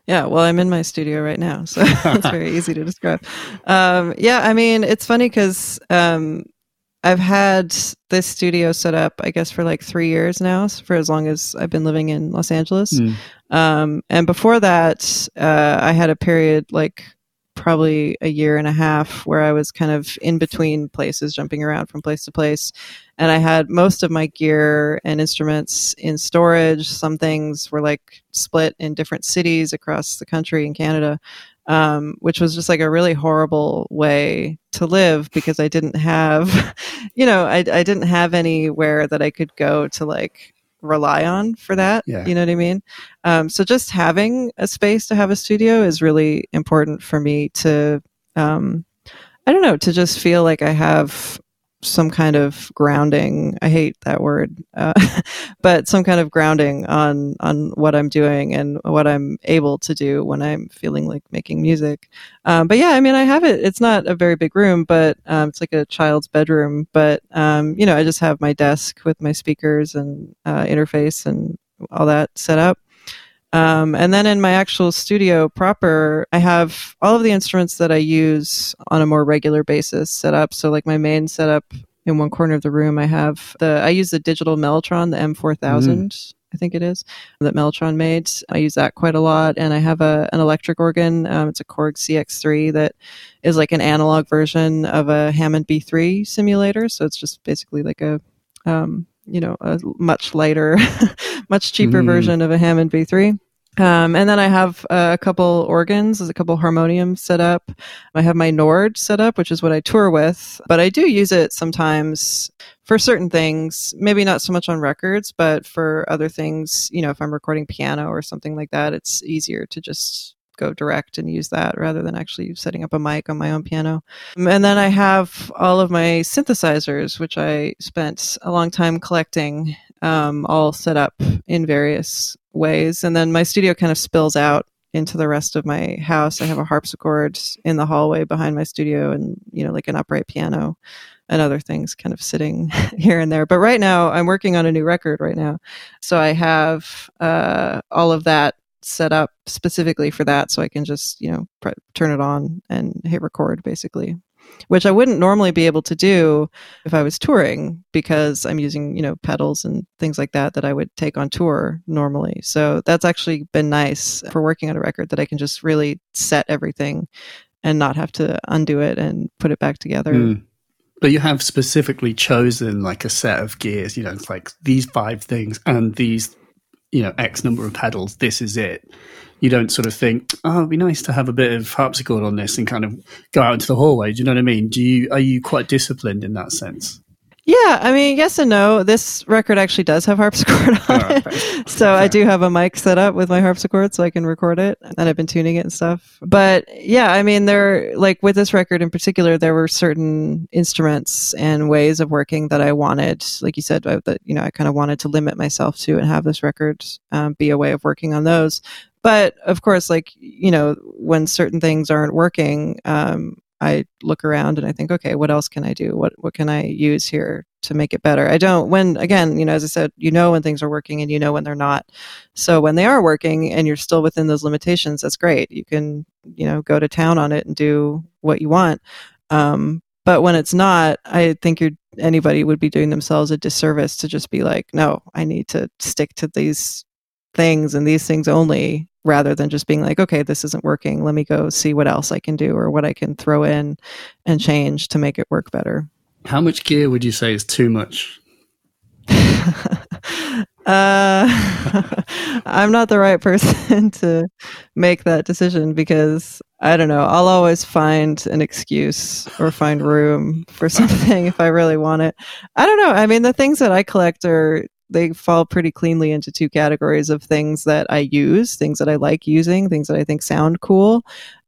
Yeah, well, I'm in my studio right now, so it's very easy to describe. Um, yeah, I mean, it's funny because um, I've had this studio set up, I guess, for like three years now, for as long as I've been living in Los Angeles. Mm. Um, and before that, uh, I had a period like probably a year and a half where I was kind of in between places, jumping around from place to place. And I had most of my gear and instruments in storage. Some things were like split in different cities across the country in Canada um, which was just like a really horrible way to live because I didn't have, you know, I, I didn't have anywhere that I could go to like rely on for that. Yeah. You know what I mean? Um, so just having a space to have a studio is really important for me to, um, I don't know, to just feel like I have some kind of grounding. I hate that word, uh, but some kind of grounding on on what I'm doing and what I'm able to do when I'm feeling like making music. Um, but yeah, I mean, I have it. It's not a very big room, but um, it's like a child's bedroom. But um, you know, I just have my desk with my speakers and uh, interface and all that set up. Um, and then in my actual studio proper, I have all of the instruments that I use on a more regular basis set up. So, like my main setup in one corner of the room, I have the I use the digital Mellotron, the M4000. Mm. I think it is that Mellotron made. I use that quite a lot, and I have a an electric organ. Um, it's a Korg CX3 that is like an analog version of a Hammond B3 simulator. So it's just basically like a um, you know, a much lighter, much cheaper mm. version of a Hammond B3. Um, and then I have a couple organs, a couple harmoniums set up. I have my Nord set up, which is what I tour with, but I do use it sometimes for certain things, maybe not so much on records, but for other things, you know, if I'm recording piano or something like that, it's easier to just go direct and use that rather than actually setting up a mic on my own piano. And then I have all of my synthesizers, which I spent a long time collecting, um, all set up in various ways. And then my studio kind of spills out into the rest of my house. I have a harpsichord in the hallway behind my studio and, you know, like an upright piano and other things kind of sitting here and there. But right now, I'm working on a new record right now. So I have uh, all of that set up specifically for that so I can just, you know, pr- turn it on and hit record basically. Which I wouldn't normally be able to do if I was touring because I'm using, you know, pedals and things like that that I would take on tour normally. So that's actually been nice for working on a record that I can just really set everything and not have to undo it and put it back together. Mm.
But you have specifically chosen like a set of gears, you know, it's like these five things and these you know X number of pedals. This is it. You don't sort of think, oh, it'd be nice to have a bit of harpsichord on this and kind of go out into the hallway. Do you know what I mean? Do you are you quite disciplined in that sense?
Yeah, I mean, yes and no. This record actually does have harpsichord on right. it. So I do have a mic set up with my harpsichord so I can record it and I've been tuning it and stuff. But yeah, I mean, there, like with this record in particular, there were certain instruments and ways of working that I wanted, like you said, that, you know, I kind of wanted to limit myself to and have this record um, be a way of working on those. But of course, like, you know, when certain things aren't working, um, I look around and I think, okay, what else can I do? What what can I use here to make it better? I don't when again, you know, as I said, you know when things are working and you know when they're not. So when they are working and you're still within those limitations, that's great. You can, you know, go to town on it and do what you want. Um, but when it's not, I think you're anybody would be doing themselves a disservice to just be like, no, I need to stick to these things and these things only rather than just being like, okay, this isn't working. Let me go see what else I can do or what I can throw in and change to make it work better.
How much gear would you say is too much?
uh, I'm not the right person to make that decision because I don't know. I'll always find an excuse or find room for something if I really want it. I don't know. I mean, the things that I collect are they fall pretty cleanly into two categories of things that I use, things that I like using, things that I think sound cool,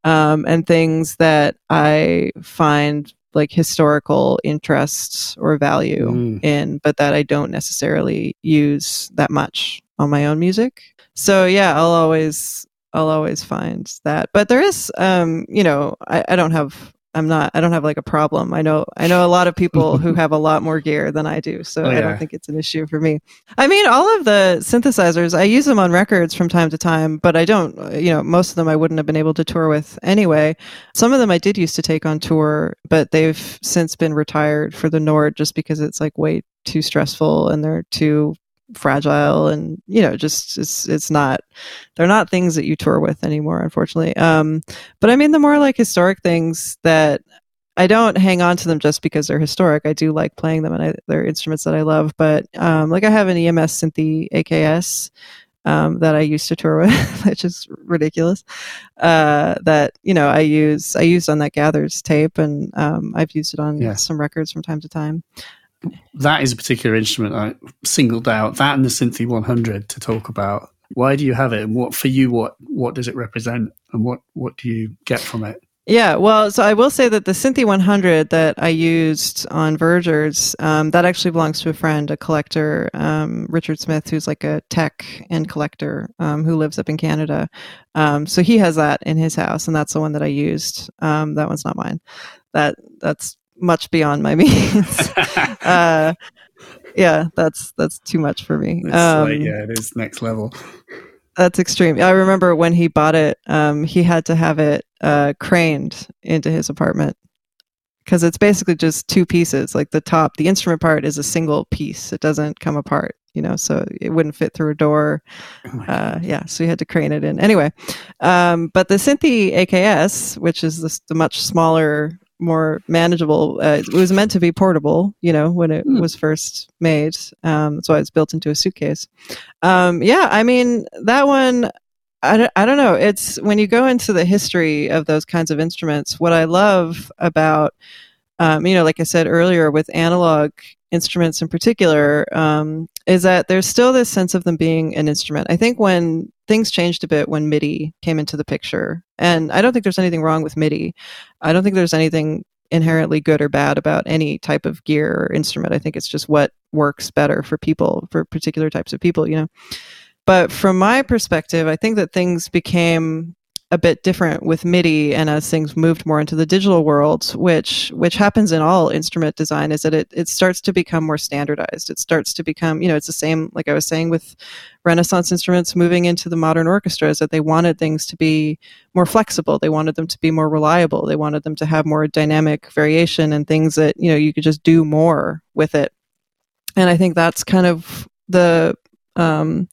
um, and things that I find like historical interest or value mm. in, but that I don't necessarily use that much on my own music. So yeah, I'll always I'll always find that. But there is um, you know, I, I don't have I'm not I don't have like a problem. I know I know a lot of people who have a lot more gear than I do, so oh, yeah. I don't think it's an issue for me. I mean, all of the synthesizers, I use them on records from time to time, but I don't, you know, most of them I wouldn't have been able to tour with anyway. Some of them I did used to take on tour, but they've since been retired for the Nord just because it's like way too stressful and they're too fragile and you know just it's it's not they're not things that you tour with anymore unfortunately um but i mean the more like historic things that i don't hang on to them just because they're historic i do like playing them and I, they're instruments that i love but um like i have an ems synthi aks um, that I used to tour with, which is ridiculous. Uh, that you know, I use I used on that Gathers tape, and um, I've used it on yeah. some records from time to time
that is a particular instrument I singled out. That and the Synthi 100 to talk about. Why do you have it, and what for you? What what does it represent, and what what do you get from it?
Yeah, well, so I will say that the Synthi 100 that I used on Vergers, um, that actually belongs to a friend, a collector, um, Richard Smith, who's like a tech and collector um, who lives up in Canada. Um, so he has that in his house, and that's the one that I used. Um, that one's not mine. That that's much beyond my means. uh, yeah, that's that's too much for me.
Um, like, yeah, it is next level.
That's extreme. I remember when he bought it, um, he had to have it uh, craned into his apartment because it's basically just two pieces. Like the top, the instrument part is a single piece; it doesn't come apart. You know, so it wouldn't fit through a door. Oh uh, yeah, so he had to crane it in. Anyway, um, but the Synthi AKS, which is the, the much smaller more manageable. Uh, it was meant to be portable, you know, when it mm. was first made. Um, that's why it's built into a suitcase. Um, yeah, I mean, that one, I don't, I don't know. It's when you go into the history of those kinds of instruments, what I love about, um, you know, like I said earlier, with analog instruments in particular, um, is that there's still this sense of them being an instrument. I think when things changed a bit when MIDI came into the picture, and I don't think there's anything wrong with MIDI. I don't think there's anything inherently good or bad about any type of gear or instrument. I think it's just what works better for people, for particular types of people, you know. But from my perspective, I think that things became a bit different with MIDI and as things moved more into the digital world, which which happens in all instrument design, is that it, it starts to become more standardized. It starts to become, you know, it's the same like I was saying with Renaissance instruments moving into the modern orchestras that they wanted things to be more flexible. They wanted them to be more reliable. They wanted them to have more dynamic variation and things that, you know, you could just do more with it. And I think that's kind of the um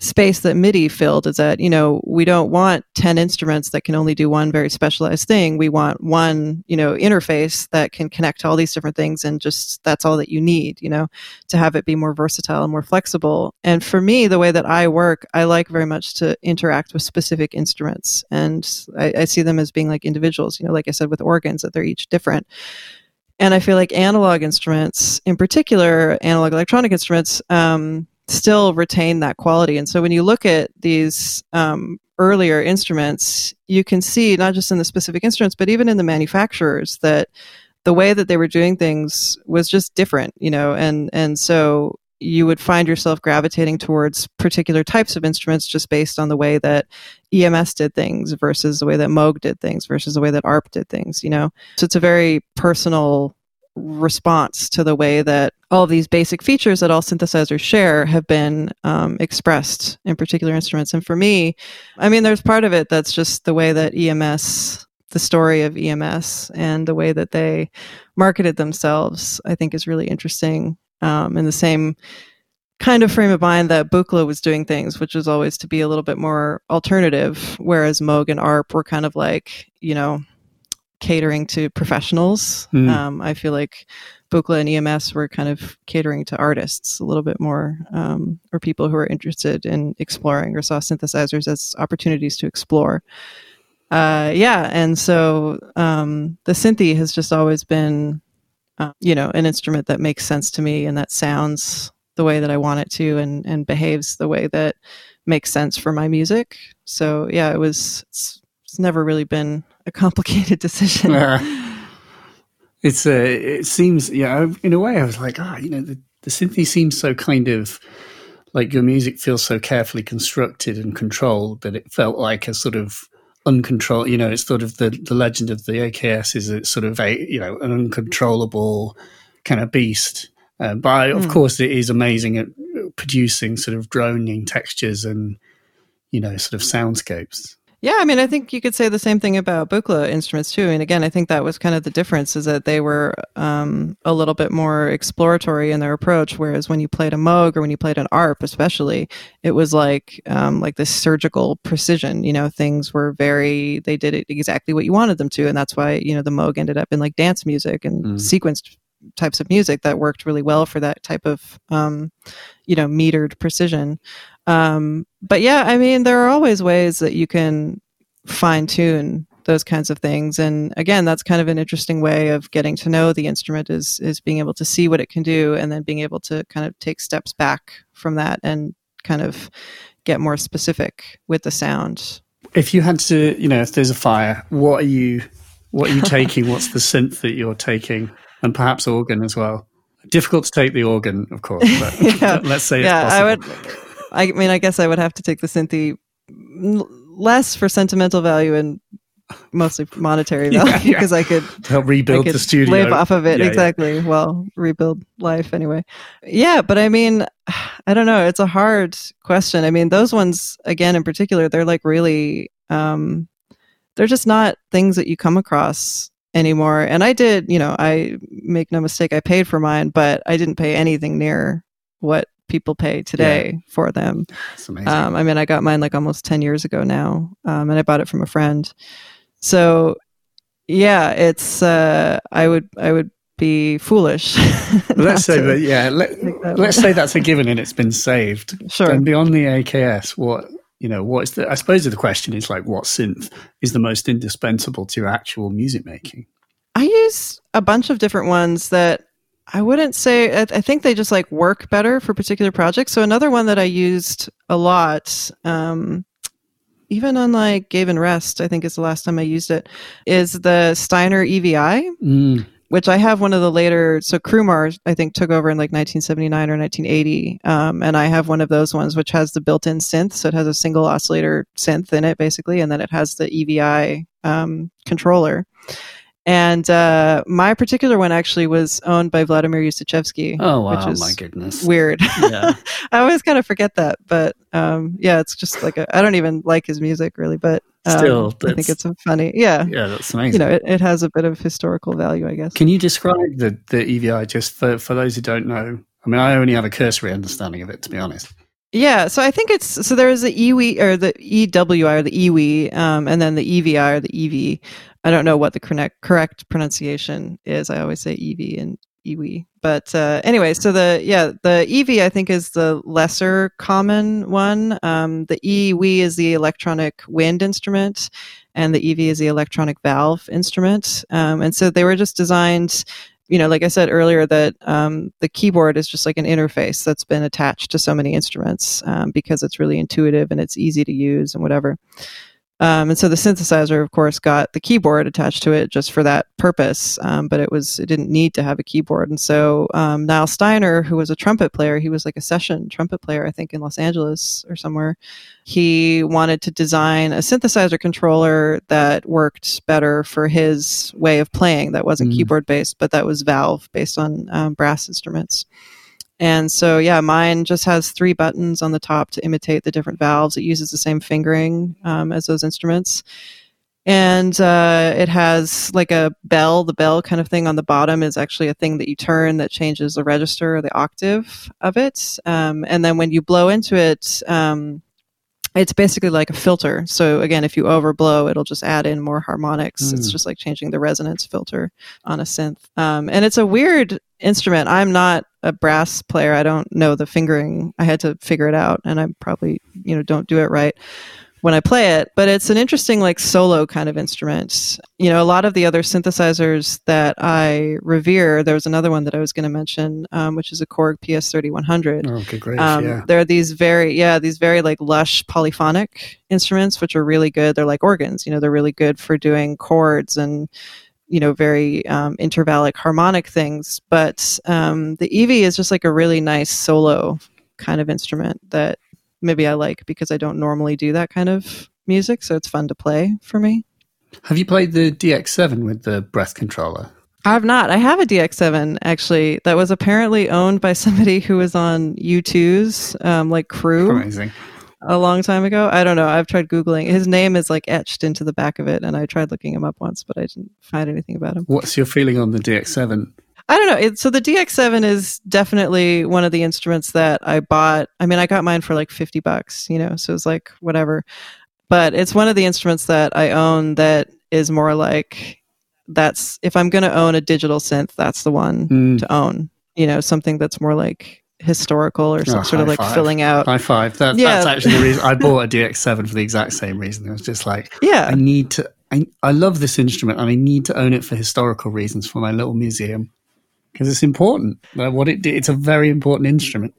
space that MIDI filled is that, you know, we don't want 10 instruments that can only do one very specialized thing. We want one, you know, interface that can connect to all these different things and just that's all that you need, you know, to have it be more versatile and more flexible. And for me, the way that I work, I like very much to interact with specific instruments. And I, I see them as being like individuals, you know, like I said with organs, that they're each different. And I feel like analog instruments, in particular, analog electronic instruments, um, still retain that quality. And so when you look at these um, earlier instruments, you can see not just in the specific instruments, but even in the manufacturers that the way that they were doing things was just different, you know, and and so you would find yourself gravitating towards particular types of instruments just based on the way that EMS did things versus the way that Moog did things versus the way that ARP did things, you know. So it's a very personal response to the way that all of these basic features that all synthesizers share have been um, expressed in particular instruments. And for me, I mean, there's part of it that's just the way that EMS the story of EMS and the way that they marketed themselves, I think is really interesting. Um, in the same kind of frame of mind that Buchla was doing things, which was always to be a little bit more alternative, whereas Moog and ARP were kind of like, you know, catering to professionals.
Mm.
Um, I feel like Buchla and EMS were kind of catering to artists a little bit more, um, or people who are interested in exploring or saw synthesizers as opportunities to explore. Uh, yeah, and so um, the Synthi has just always been, uh, you know, an instrument that makes sense to me and that sounds the way that I want it to, and and behaves the way that makes sense for my music. So yeah, it was. It's, it's never really been a complicated decision.
it's a. Uh, it seems yeah. In a way, I was like, ah, oh, you know, the the Synthi seems so kind of like your music feels so carefully constructed and controlled that it felt like a sort of uncontrolled. You know, it's sort of the the legend of the AKS is it's sort of a you know an uncontrollable kind of beast. Uh, but mm. of hmm. course, it is amazing at producing sort of droning textures and you know sort of soundscapes.
Yeah, I mean, I think you could say the same thing about Buchla instruments too. And again, I think that was kind of the difference is that they were um, a little bit more exploratory in their approach. Whereas when you played a Moog or when you played an ARP, especially, it was like um, like this surgical precision. You know, things were very they did it exactly what you wanted them to, and that's why you know the Moog ended up in like dance music and mm. sequenced types of music that worked really well for that type of um, you know metered precision um, but yeah, I mean, there are always ways that you can fine tune those kinds of things. And again, that's kind of an interesting way of getting to know the instrument is is being able to see what it can do and then being able to kind of take steps back from that and kind of get more specific with the sound.
If you had to, you know, if there's a fire, what are you what are you taking? What's the synth that you're taking? And perhaps organ as well. Difficult to take the organ, of course, but yeah. let's say yeah, I would
I mean, I guess I would have to take the Synthi less for sentimental value and mostly monetary value because yeah, yeah. I could
help rebuild
could
the studio,
live off of it yeah, exactly. Well, rebuild life anyway. Yeah, but I mean, I don't know. It's a hard question. I mean, those ones again in particular, they're like really, um, they're just not things that you come across anymore. And I did, you know, I make no mistake, I paid for mine, but I didn't pay anything near what people pay today yeah. for them. Um, I mean, I got mine like almost 10 years ago now, um, and I bought it from a friend. So, yeah, it's, uh, I would, I would be foolish.
let's say that, yeah, let, let's say that's a given and it's been saved.
Sure.
And beyond the AKS, what, you know, what's the, I suppose the question is like, what synth is the most indispensable to actual music making?
I use a bunch of different ones that I wouldn't say. I, think they just like work better for particular projects. So another one that I used a lot, um, even on like Gave in Rest, I think is the last time I used it, is the Steiner EVI, mm. which I have one of the later. So Crumar, I think, took over in like 1979 or 1980, um, and I have one of those ones which has the built-in synth. So it has a single oscillator synth in it, basically, and then it has the EVI um, controller. And uh, my particular one actually was owned by Vladimir Ussachevsky.
Oh wow! Which is my goodness,
weird. Yeah. I always kind of forget that, but um, yeah, it's just like I don't even like his music really, but um, still, I think it's funny. Yeah,
yeah, that's amazing.
You know, it, it has a bit of historical value, I guess.
Can you describe the the EVI just for for those who don't know? I mean, I only have a cursory understanding of it, to be honest.
Yeah, so I think it's so there is the EWI or the EWI or the EWI, um, and then the EVI or the EV. I don't know what the correct pronunciation is. I always say EV and EWI, but uh, anyway, so the yeah the EV I think is the lesser common one. Um, the EWI is the electronic wind instrument, and the EV is the electronic valve instrument. Um, and so they were just designed you know, like I said earlier, that um, the keyboard is just like an interface that's been attached to so many instruments um, because it's really intuitive and it's easy to use and whatever. Um, and so the synthesizer, of course, got the keyboard attached to it just for that purpose, um, but it was it didn't need to have a keyboard. And so um, Nyle Steiner, who was a trumpet player, he was like a session trumpet player, I think, in Los Angeles or somewhere. He wanted to design a synthesizer controller that worked better for his way of playing, that wasn't mm. keyboard based, but that was valve based on um, brass instruments. And so, yeah, mine just has three buttons on the top to imitate the different valves. It uses the same fingering um, as those instruments. and uh, it has like a bell. The bell kind of thing on the bottom is actually a thing that you turn that changes the register or the octave of it. Um, and then when you blow into it, um, it's basically like a filter. So again, if you overblow, it'll just add in more harmonics. Mm. It's hmm. just like changing the resonance filter on a synth. Um, and it's a weird instrument. I'm not a brass player. I don't know the fingering. I had to figure it out, and I probably you know don't do it right when I play it, but it's an interesting like solo kind of instrument. You know, a lot of the other synthesizers that I revere, there was another one that I was going to mention, um, which is a Korg PS3100.
Oh, okay, great. Um, yeah.
There are these very, yeah, these very like lush polyphonic instruments, which are really good. They're like organs, you know, they're really good for doing chords and you know very um, intervallic harmonic things but um, the Evie is just like a really nice solo kind of instrument that maybe I like because I don't normally do that kind of music, so it's fun to play for me.
Have you played the DX7 with the breath controller?
I have not. I have a DX7 actually that was apparently owned by somebody who was on U2's um, like crew.
Amazing.
A long time ago. I don't know. I've tried Googling. His name is like etched into the back of it, and I tried looking him up once, but I didn't find anything about him.
What's your feeling on the DX7?
I don't know. It, so the DX7 is definitely one of the instruments that I bought. I mean, I got mine for like 50 bucks, you know, so it's like whatever. But it's one of the instruments that I own that is more like that's if I'm going to own a digital synth, that's the one mm. to own. You know, something that's more like historical or some oh, sort of like
five.
filling out.
High five. That, yeah. That's actually the reason I bought a DX7 for the exact same reason. It was just like,
yeah,
I need to. I, I love this instrument and I need to own it for historical reasons for my little museum because it's important. what it it's a very important instrument.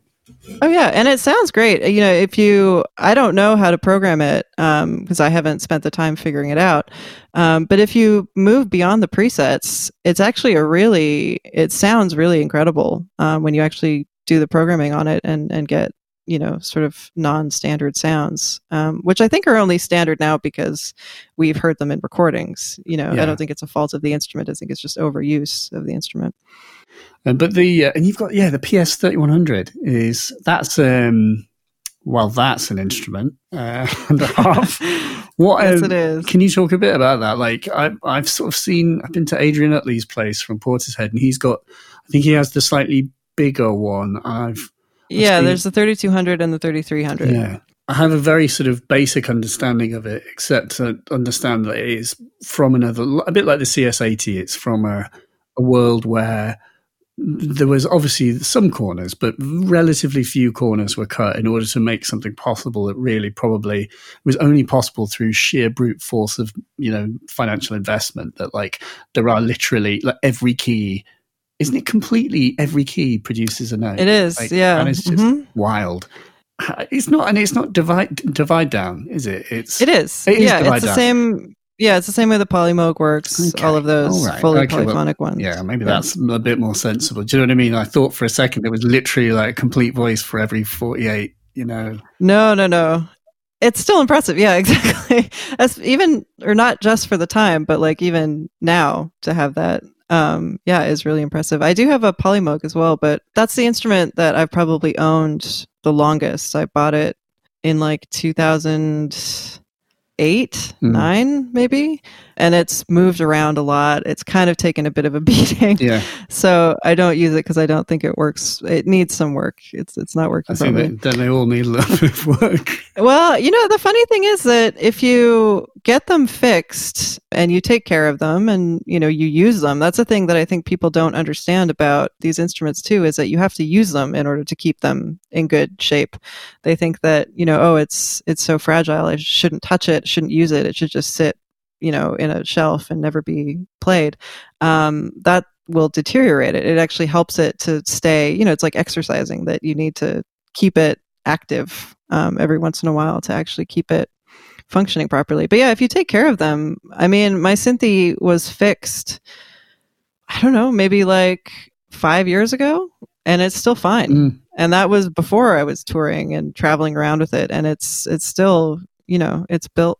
Oh yeah, and it sounds great. You know, if you, I don't know how to program it because um, I haven't spent the time figuring it out. Um, but if you move beyond the presets, it's actually a really, it sounds really incredible um, when you actually do the programming on it and and get you know sort of non-standard sounds um, which i think are only standard now because we've heard them in recordings you know yeah. i don't think it's a fault of the instrument i think it's just overuse of the instrument
uh, but the uh, and you've got yeah the PS thirty one hundred is that's um well that's an instrument uh, and a half.
what yes, um, it is.
Can you talk a bit about that? Like I've I've sort of seen I've been to Adrian Utley's place from Portishead and he's got I think he has the slightly bigger one. I've, I've
yeah, seen, there's the thirty two hundred and the thirty three hundred.
Yeah. I have a very sort of basic understanding of it, except to understand that it is from another, a bit like the CS80. It's from a, a world where there was obviously some corners, but relatively few corners were cut in order to make something possible that really probably was only possible through sheer brute force of, you know, financial investment that like there are literally like every key isn't it completely every key produces a note?
It is,
like,
yeah.
And it's just mm-hmm. wild. It's not, and it's not divide divide down, is it? It's
it is. It is yeah, it's the down. same yeah, it's the same way the Polymoog works. Okay. All of those right. fully okay, polyphonic well, ones.
Yeah, maybe yeah. that's a bit more sensible. Do you know what I mean? I thought for a second it was literally like a complete voice for every forty-eight. You know?
No, no, no. It's still impressive. Yeah, exactly. As even or not just for the time, but like even now to have that um yeah is really impressive i do have a polymoog as well but that's the instrument that i've probably owned the longest i bought it in like 2008, mm. nine, maybe. And it's moved around a lot. It's kind of taken a bit of a beating.
Yeah.
So I don't use it because I don't think it works. It needs some work. It's it's not working. I think
they, then they all need a little bit of work.
Well, you know, the funny thing is that if you get them fixed and you take care of them and you know you use them, that's a thing that I think people don't understand about these instruments too. Is that you have to use them in order to keep them in good shape. They think that you know, oh, it's it's so fragile. I shouldn't touch it shouldn't use it. It should just sit, you know, in a shelf and never be played. Um, that will deteriorate it. It actually helps it to stay, you know, it's like exercising that you need to keep it active um, every once in a while to actually keep it functioning properly. But yeah, if you take care of them, I mean, my Synthi was fixed, I don't know, maybe like five years ago, and it's still fine. Mm. And that was before I was touring and traveling around with it, and it's it's still you know it's built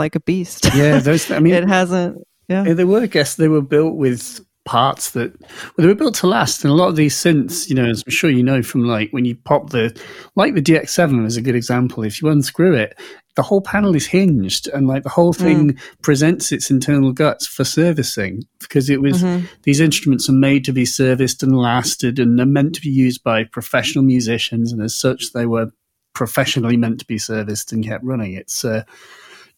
like a beast.
Yeah, those. I mean,
it hasn't. Yeah,
they were. I guess they were built with parts that well, they were built to last. And a lot of these synths, you know, as I'm sure you know from like when you pop the like the DX7 is a good example. If you unscrew it, the whole panel is hinged and like the whole thing mm. presents its internal guts for servicing because it was mm-hmm. these instruments are made to be serviced and lasted and they're meant to be used by professional musicians and as such they were professionally meant to be serviced and kept running it's uh,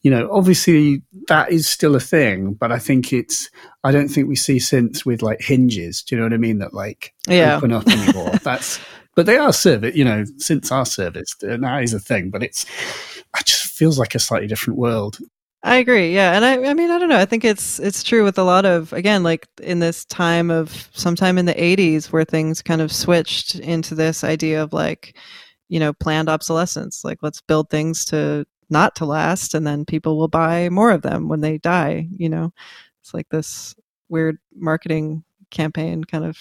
you know obviously that is still a thing but i think it's i don't think we see synths with like hinges do you know what i mean that like
yeah.
open up anymore that's but they are serviced you know synths are serviced and that is a thing but it's it just feels like a slightly different world.
I agree. Yeah. And I, I mean, I don't know. I think it's, it's true with a lot of, again, like in this time of sometime in the 80s where things kind of switched into this idea of like, you know, planned obsolescence. Like, let's build things to not to last and then people will buy more of them when they die. You know, it's like this weird marketing campaign kind of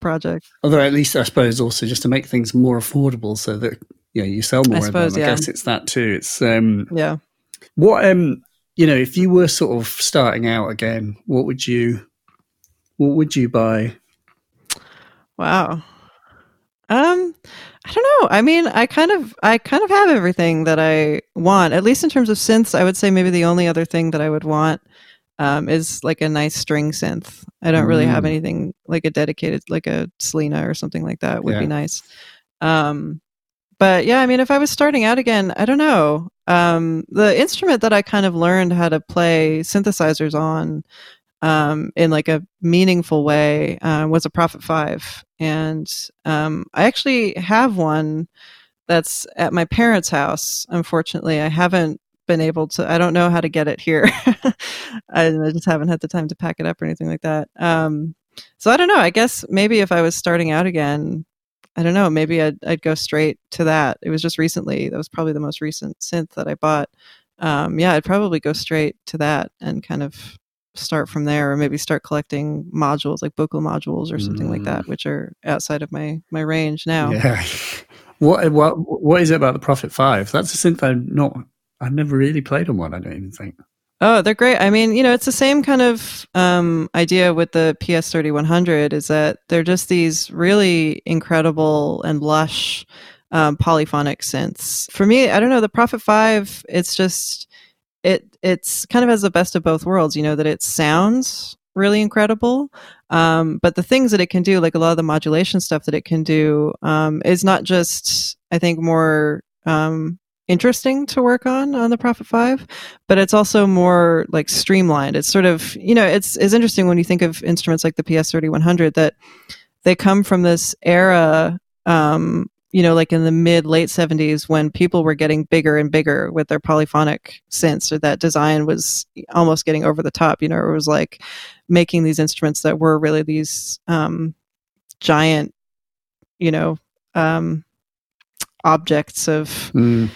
project.
Although, at least I suppose also just to make things more affordable so that yeah, you sell more I suppose, of them. I yeah. guess it's that too. It's um
yeah.
What um you know, if you were sort of starting out again, what would you what would you buy?
Wow. Um I don't know. I mean, I kind of I kind of have everything that I want. At least in terms of synths, I would say maybe the only other thing that I would want um, is like a nice string synth. I don't really have mm. anything like a dedicated like a Solina or something like that would yeah. be nice. Um, but yeah, I mean, if I was starting out again, I don't know. Um, the instrument that I kind of learned how to play synthesizers on um, in like a meaningful way uh, was a Prophet Five, and um, I actually have one that's at my parents' house. Unfortunately, I haven't been able to. I don't know how to get it here. I, I, just haven't had the time to pack it up or anything like that. Um, so I don't know. I guess maybe if I was starting out again, I don't know, maybe I'd, I'd go straight to that. It was just recently, that was probably the most recent synth that I bought. Um, yeah, I'd probably go straight to that and kind of start from there or maybe start collecting modules like Buchla modules or something mm. like that, mm. which are outside of my, my range now.
Yeah. what, what, what is it about the Prophet 5? That's a synth I'm not, I've never really played on one, I don't even think.
Oh, they're great. I mean, you know, it's the same kind of um, idea with the PS3100 is that they're just these really incredible and lush um, polyphonic synths. For me, I don't know, the Prophet 5, it's just it it's kind of has the best of both worlds, you know, that it sounds really incredible. Um, but the things that it can do, like a lot of the modulation stuff that it can do, um, is not just, I think, more um, interesting to work on on the Prophet 5, but it's also more like streamlined. It's sort of, you know, it's, it's interesting when you think of instruments like the PS3100 that they come from this era, um, you know, like in the mid late 70s when people were getting bigger and bigger with their polyphonic synths, or that design was almost getting over the top. You know, it was like making these instruments that were really these um, giant, you know, um, objects of. Mm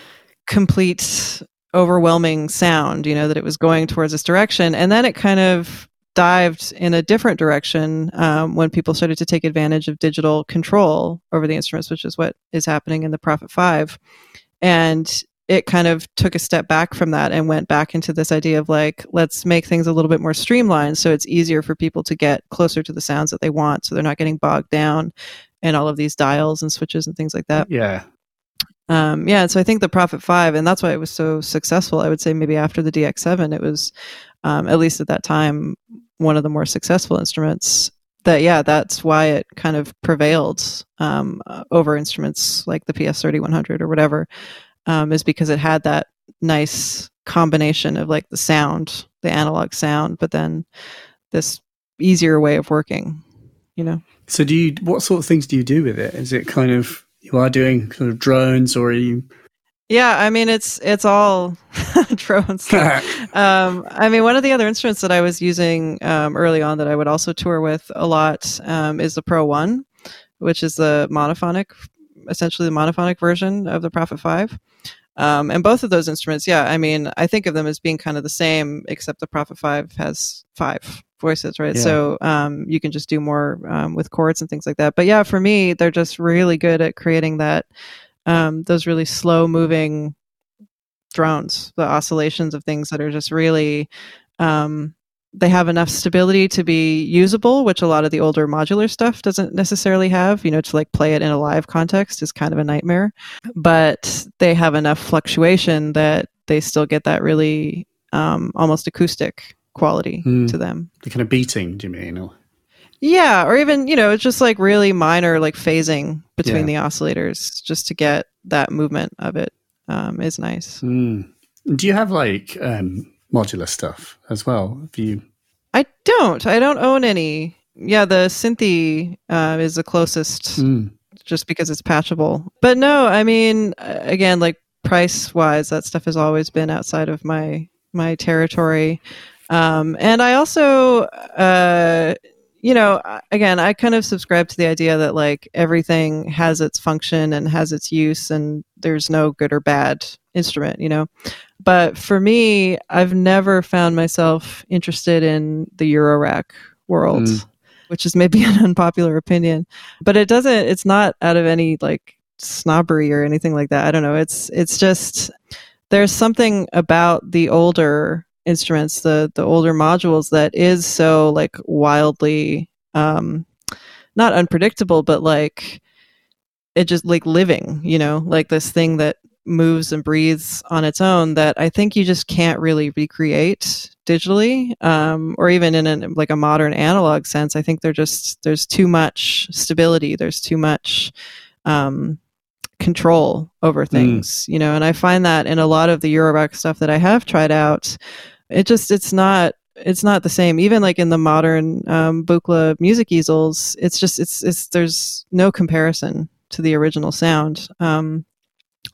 complete overwhelming sound, you know, that it was going towards this direction. And then it kind of dived in a different direction um, when people started to take advantage of digital control over the instruments, which is what is happening in the Prophet 5. And it kind of took a step back from that and went back into this idea of like, let's make things a little bit more streamlined so it's easier for people to get closer to the sounds that they want so they're not getting bogged down in all of these dials and switches and things like that.
Yeah.
Um, yeah, so I think the Prophet 5, and that's why it was so successful. I would say maybe after the DX7, it was, um, at least at that time, one of the more successful instruments. That, yeah, that's why it kind of prevailed um, over instruments like the PS3100 or whatever, um, is because it had that nice combination of like the sound, the analog sound, but then this easier way of working, you know?
So, do you, what sort of things do you do with it? Is it kind of, you are doing sort of drones or are you
yeah, I mean it's it's all drones. um, I mean, one of the other instruments that I was using um, early on that I would also tour with a lot um, is the Pro One, which is the monophonic, essentially the monophonic version of the Prophet Five. Um, and both of those instruments, yeah, I mean, I think of them as being kind of the same, except the Prophet Five has five voices, right? Yeah. So um, you can just do more um, with chords and things like that. But yeah, for me, they're just really good at creating that um, those really slow moving drones, the oscillations of things that are just really um, they have enough stability to be usable, which a lot of the older modular stuff doesn't necessarily have. You know, to like play it in a live context is kind of a nightmare. But they have enough fluctuation that they still get that really um, almost acoustic quality
Mm.
to them.
The kind of beating, do you mean? Or,
Yeah, or even, you know, it's just like really minor like phasing between
Yeah.
the oscillators just to get that movement of it um, is nice.
Mm. Do you have like um, modular stuff as well? Have you?
I don't. I don't own any. Yeah, the Synthi uh, is the closest
Mm.
just because it's patchable. But no, I mean, again, like price wise, that stuff has always been outside of my my territory. Um, and I also, uh, you know, again, I kind of subscribe to the idea that like everything has its function and has its use, and there's no good or bad instrument, you know. But for me, I've never found myself interested in the Eurorack world,
Mm.
which is maybe an unpopular opinion but it doesn't it's not out of any like snobbery or anything like that i don't know it's it's just there's something about the older instruments the the older modules that is so like wildly um not unpredictable but like it just like living you know like this thing that moves and breathes on its own that i think you just can't really recreate digitally um, or even in a, like a modern analog sense. I think they're just there's too much stability there's too much um, control over things you know and i find that in a lot of the eurorack stuff that i have tried out it just it's not it's not the same. Even like in the modern um, Buchla music easels it's just it's it's there's no comparison to the original sound. Um,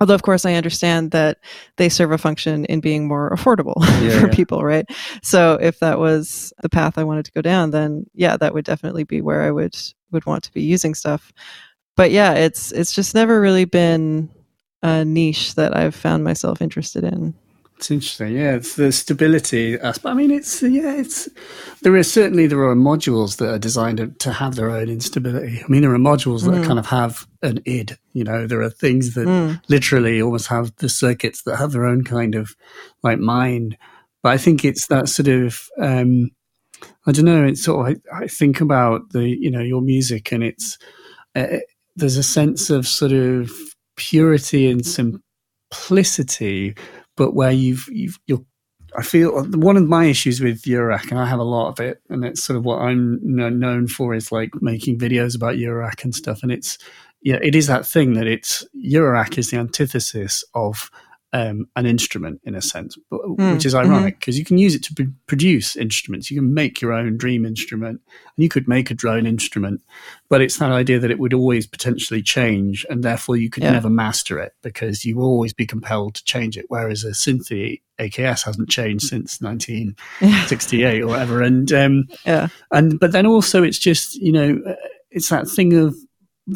although of course i understand that they serve a function in being more affordable
Yeah,
for
yeah.
people right? So if that was the path i wanted to go down then yeah that would definitely be where i would would want to be using stuff. But yeah it's it's just never really been a niche that i've found myself interested in
It's interesting. Yeah, it's the stability aspect. I mean, it's yeah, it's there is certainly there are modules that are designed to, have their own instability. I mean, there are modules that
Mm.
kind of have an id. You know, there are things that
Mm.
literally almost have the circuits that have their own kind of like mind. But I think it's that sort of um, I don't know. It's sort of I, I think about the you know your music and it's uh, there's a sense of sort of purity and simplicity, but where you've you've you're I feel one of my issues with Eurorack, and I have a lot of it, and it's sort of what I'm known for is like making videos about Eurorack and stuff. And it's, yeah, it is that thing that it's Eurorack is the antithesis of um, an instrument in a sense, but,
Mm,
which is ironic because you can use it to pr- produce instruments. You can make your own dream instrument, and you could make a drone instrument, but it's that idea that it would always potentially change, and therefore you could
Yeah.
never master it because you will always be compelled to change it. Whereas a Synthi AKS hasn't changed since 1968 or whatever, and um,
yeah
and but then also it's just you know uh, it's that thing of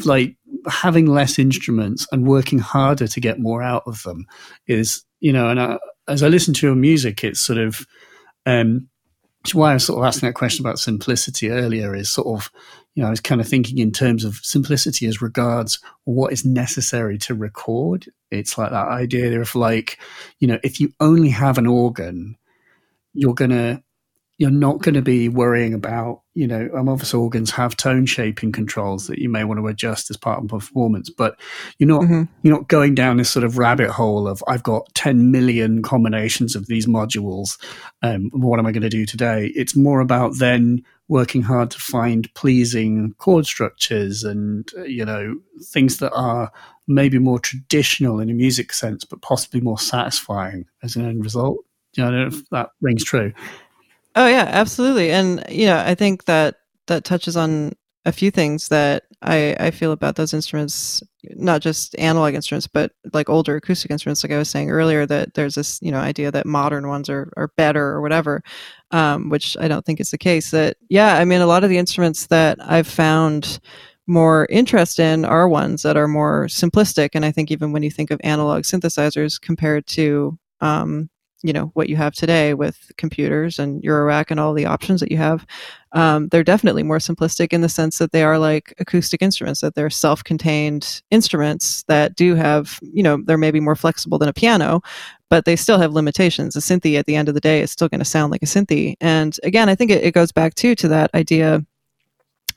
like having less instruments and working harder to get more out of them is you know and I, as I listen to your music it's sort of um which why I was sort of asking that question about simplicity earlier is sort of you know I was kind of thinking in terms of simplicity as regards what is necessary to record. It's like that idea of like you know if you only have an organ you're gonna you're not going to be worrying about, you know, um, obviously organs have tone shaping controls that you may want to adjust as part of performance, but you're not
Mhm.
you're not going down this sort of rabbit hole of I've got 10 million combinations of these modules. Um, what am I going to do today? It's more about then working hard to find pleasing chord structures and uh, you know things that are maybe more traditional in a music sense, but possibly more satisfying as an end result. You know, I don't know if that rings true.
Oh yeah, absolutely. And you know, I think that that touches on a few things that I, I feel about those instruments, not just analog instruments, but like older acoustic instruments. Like I was saying earlier, that there's this you know idea that modern ones are are better or whatever, um, which I don't think is the case. That yeah, I mean, a lot of the instruments that I've found more interest in are ones that are more simplistic. And I think even when you think of analog synthesizers compared to um, you know what you have today with computers and your Eurorack and all the options that you have, um, they're definitely more simplistic in the sense that they are like acoustic instruments, that they're self-contained instruments that do have, you know, they're maybe more flexible than a piano, but they still have limitations. A Synthi at the end of the day is still going to sound like a Synthi. And again, I think it, it goes back too to that idea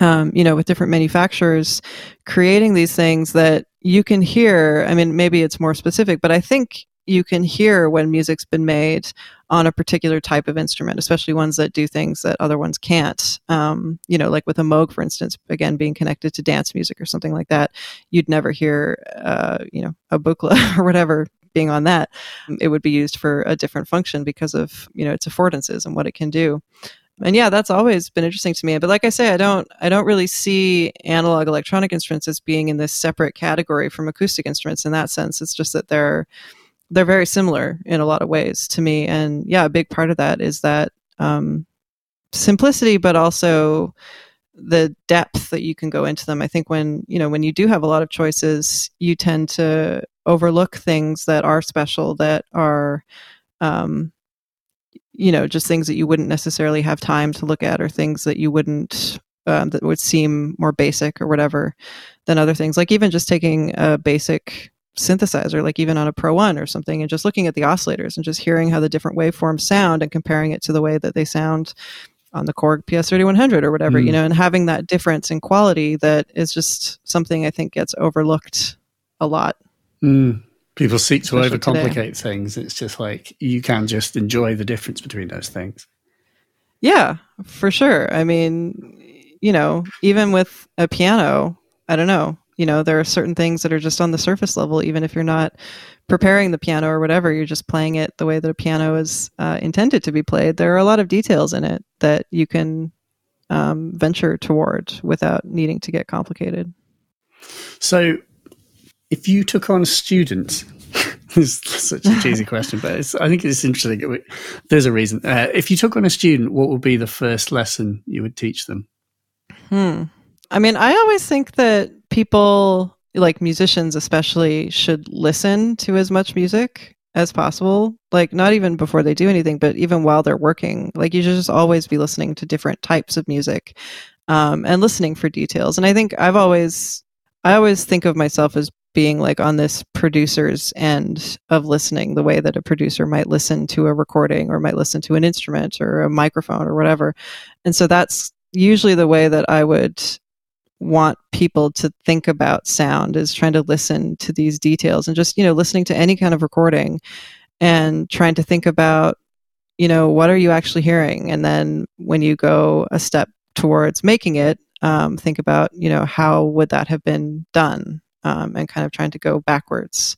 um, you know, with different manufacturers creating these things that you can hear. I mean, maybe it's more specific, but I think you can hear when music's been made on a particular type of instrument, especially ones that do things that other ones can't. Um, you know, like with a Moog, for instance, again, being connected to dance music or something like that, you'd never hear, uh, you know, a buchla or whatever being on that. It would be used for a different function because of, you know, its affordances and what it can do. And yeah, that's always been interesting to me. But like I say, I don't, I don't really see analog electronic instruments as being in this separate category from acoustic instruments in that sense. It's just that they're, they're very similar in a lot of ways to me. And yeah, a big part of that is that um, simplicity, but also the depth that you can go into them. I think when you know when you do have a lot of choices, you tend to overlook things that are special, that are um, you know just things that you wouldn't necessarily have time to look at, or things that you wouldn't um, that would seem more basic or whatever than other things. Like even just taking a basic synthesizer, like even on a Pro One or something, and just looking at the oscillators and just hearing how the different waveforms sound and comparing it to the way that they sound on the Korg PS3100 or whatever, mm. you know, and having that difference in quality that is just something I think gets overlooked a lot.
Mm. People seek to overcomplicate today. things. It's just like you can just enjoy the difference between those things.
Yeah, for sure. I mean, you know, even with a piano, I don't know you know there are certain things that are just on the surface level even if you're not preparing the piano or whatever you're just playing it the way that a piano is uh, intended to be played. There are a lot of details in it that you can um, venture toward without needing to get complicated.
So if you took on a student this is such a cheesy question but i think it's interesting. There's a reason. Uh, if you took on a student what would be the first lesson you would teach them?
Hmm. I mean, I always think that people, like musicians especially, should listen to as much music as possible. Like, not even before they do anything, but even while they're working. Like, you should just always be listening to different types of music um, and listening for details. And I think I've always, I always think of myself as being like on this producer's end of listening, the way that a producer might listen to a recording or might listen to an instrument or a microphone or whatever. And so that's usually the way that I would want people to think about sound is trying to listen to these details and just you know listening to any kind of recording and trying to think about you know what are you actually hearing? And then when you go a step towards making it um, think about you know how would that have been done um, and kind of trying to go backwards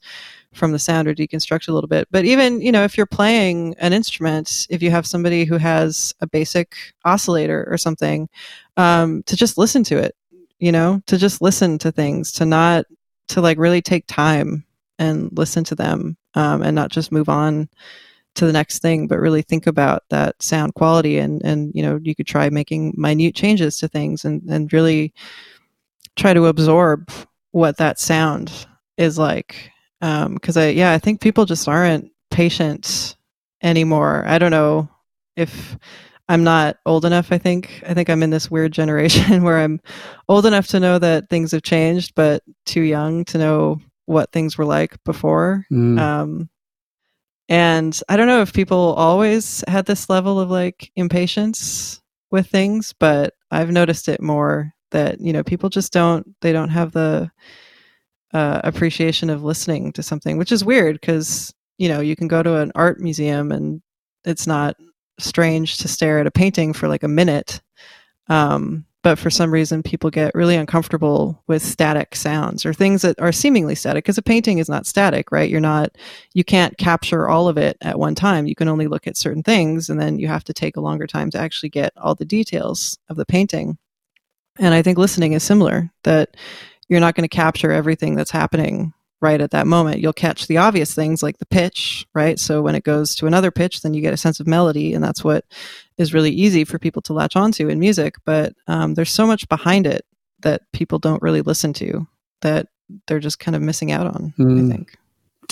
from the sound or deconstruct a little bit. But even you know if you're playing an instrument if you have somebody who has a basic oscillator or something um, to just listen to it you know, to just listen to things, to not, to like really take time and listen to them um, and not just move on to the next thing, but really think about that sound quality. And, and, you know, you could try making minute changes to things and, and really try to absorb what that sound is like. Um, cause I, yeah, I think people just aren't patient anymore. I don't know if I'm not old enough, I think. I think I'm in this weird generation where I'm old enough to know that things have changed, but too young to know what things were like before. Mm. Um, and I don't know if people always had this level of like impatience with things, but I've noticed it more that, you know, people just don't, they don't have the uh, appreciation of listening to something, which is weird because, you know, you can go to an art museum and it's not strange to stare at a painting for like a minute. Um, but for some reason, people get really uncomfortable with static sounds or things that are seemingly static because a painting is not static, right? You're not, you can't capture all of it at one time. You can only look at certain things and then you have to take a longer time to actually get all the details of the painting. And I think listening is similar, that you're not going to capture everything that's happening right at that moment. You'll catch the obvious things like the pitch, right? So when it goes to another pitch, then you get a sense of melody, and that's what is really easy for people to latch onto in music. But um, there's so much behind it that people don't really listen to that they're just kind of missing out on. Mm. I hmm. think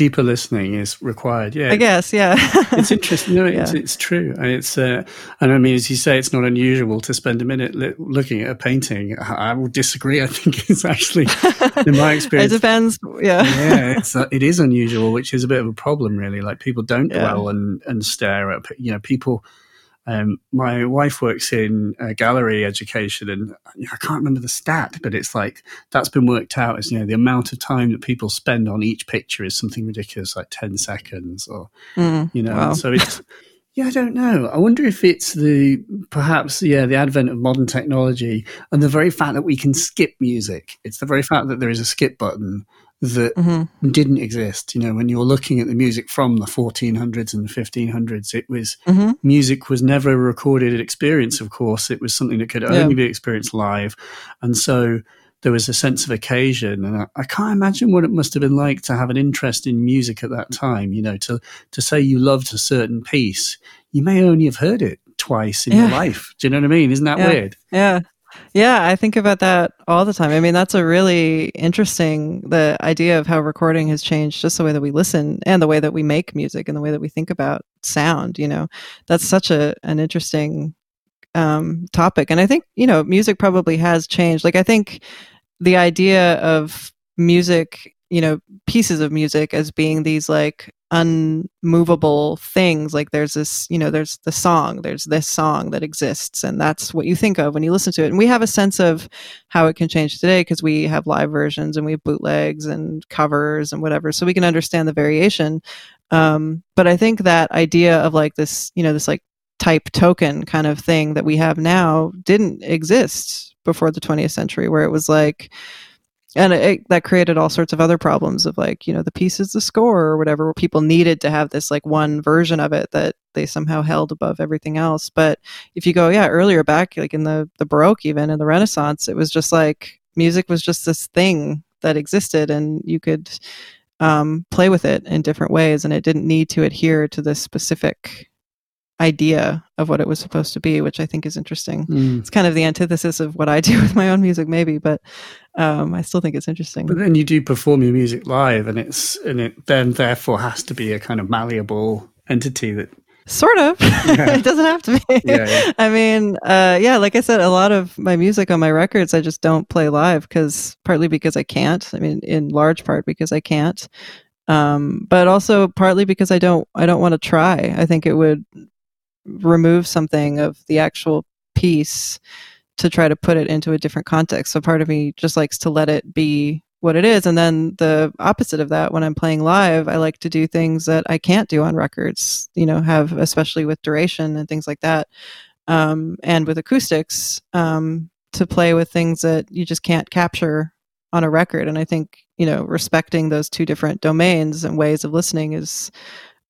deeper listening is required. Yeah,
I guess. Yeah,
it's interesting. No, it's, yeah. it's true, and it's uh, and I mean, as you say, it's not unusual to spend a minute li- looking at a painting. I, I will disagree. I think it's actually, in my experience,
it depends. Yeah,
yeah, it's uh, it is unusual, which is a bit of a problem, really. Like people don't yeah. dwell and and stare at. You know, people Um, my wife works in uh, gallery education, and I can't remember the stat, but it's like that's been worked out as you know the amount of time that people spend on each picture is something ridiculous, like ten seconds, or mm, you know. Wow. So it's yeah, I don't know. I wonder if it's the perhaps yeah the advent of modern technology and the very fact that we can skip music. It's the very fact that there is a skip button that mm-hmm. didn't exist. You know, when you're looking at the music from the 1400s and the 1500s, it was mm-hmm. music was never a recorded experience. Of course, it was something that could only yeah. be experienced live, and so there was a sense of occasion. And I, I, can't imagine what it must have been like to have an interest in music at that time. You know, to to say you loved a certain piece, you may only have heard it twice in yeah. your life. Do you know what I mean? Isn't that
yeah.
weird?
Yeah. Yeah, I think about that all the time. I mean, that's a really interesting the idea of how recording has changed just the way that we listen and the way that we make music and the way that we think about sound, you know. That's such a an interesting um topic. And I think, you know, music probably has changed. Like I think the idea of music, you know, pieces of music as being these like unmovable things. Like there's this you know there's the song there's this song that exists and that's what you think of when you listen to it. And we have a sense of how it can change today because we have live versions and we have bootlegs and covers and whatever so we can understand the variation. Um, but i think that idea of like this you know this like type token kind of thing that we have now didn't exist before the 20th century where it was like and it, that created all sorts of other problems of like you know the piece is the score or whatever. People needed to have this like one version of it that they somehow held above everything else. But if you go yeah earlier back like in the the baroque even in the renaissance it was just like music was just this thing that existed and you could um, play with it in different ways. And it didn't need to adhere to this specific idea of what it was supposed to be, which I think is interesting. Mm. It's kind of the antithesis of what I do with my own music, maybe, but um, I still think it's interesting.
But then you do perform your music live, and it's and it then therefore has to be a kind of malleable entity that.
Sort of. Yeah. it doesn't have to be. Yeah, yeah. I mean, uh, yeah, like I said, a lot of my music on my records, I just don't play live because partly because I can't. I mean, in large part because I can't. Um, but also partly because I don't I don't want to try. I think it would remove something of the actual piece to try to put it into a different context. So part of me just likes to let it be what it is. And then the opposite of that, when I'm playing live, I like to do things that I can't do on records, you know, have, especially with duration and things like that. Um, and with acoustics, um, to play with things that you just can't capture on a record. And I think, you know, respecting those two different domains and ways of listening is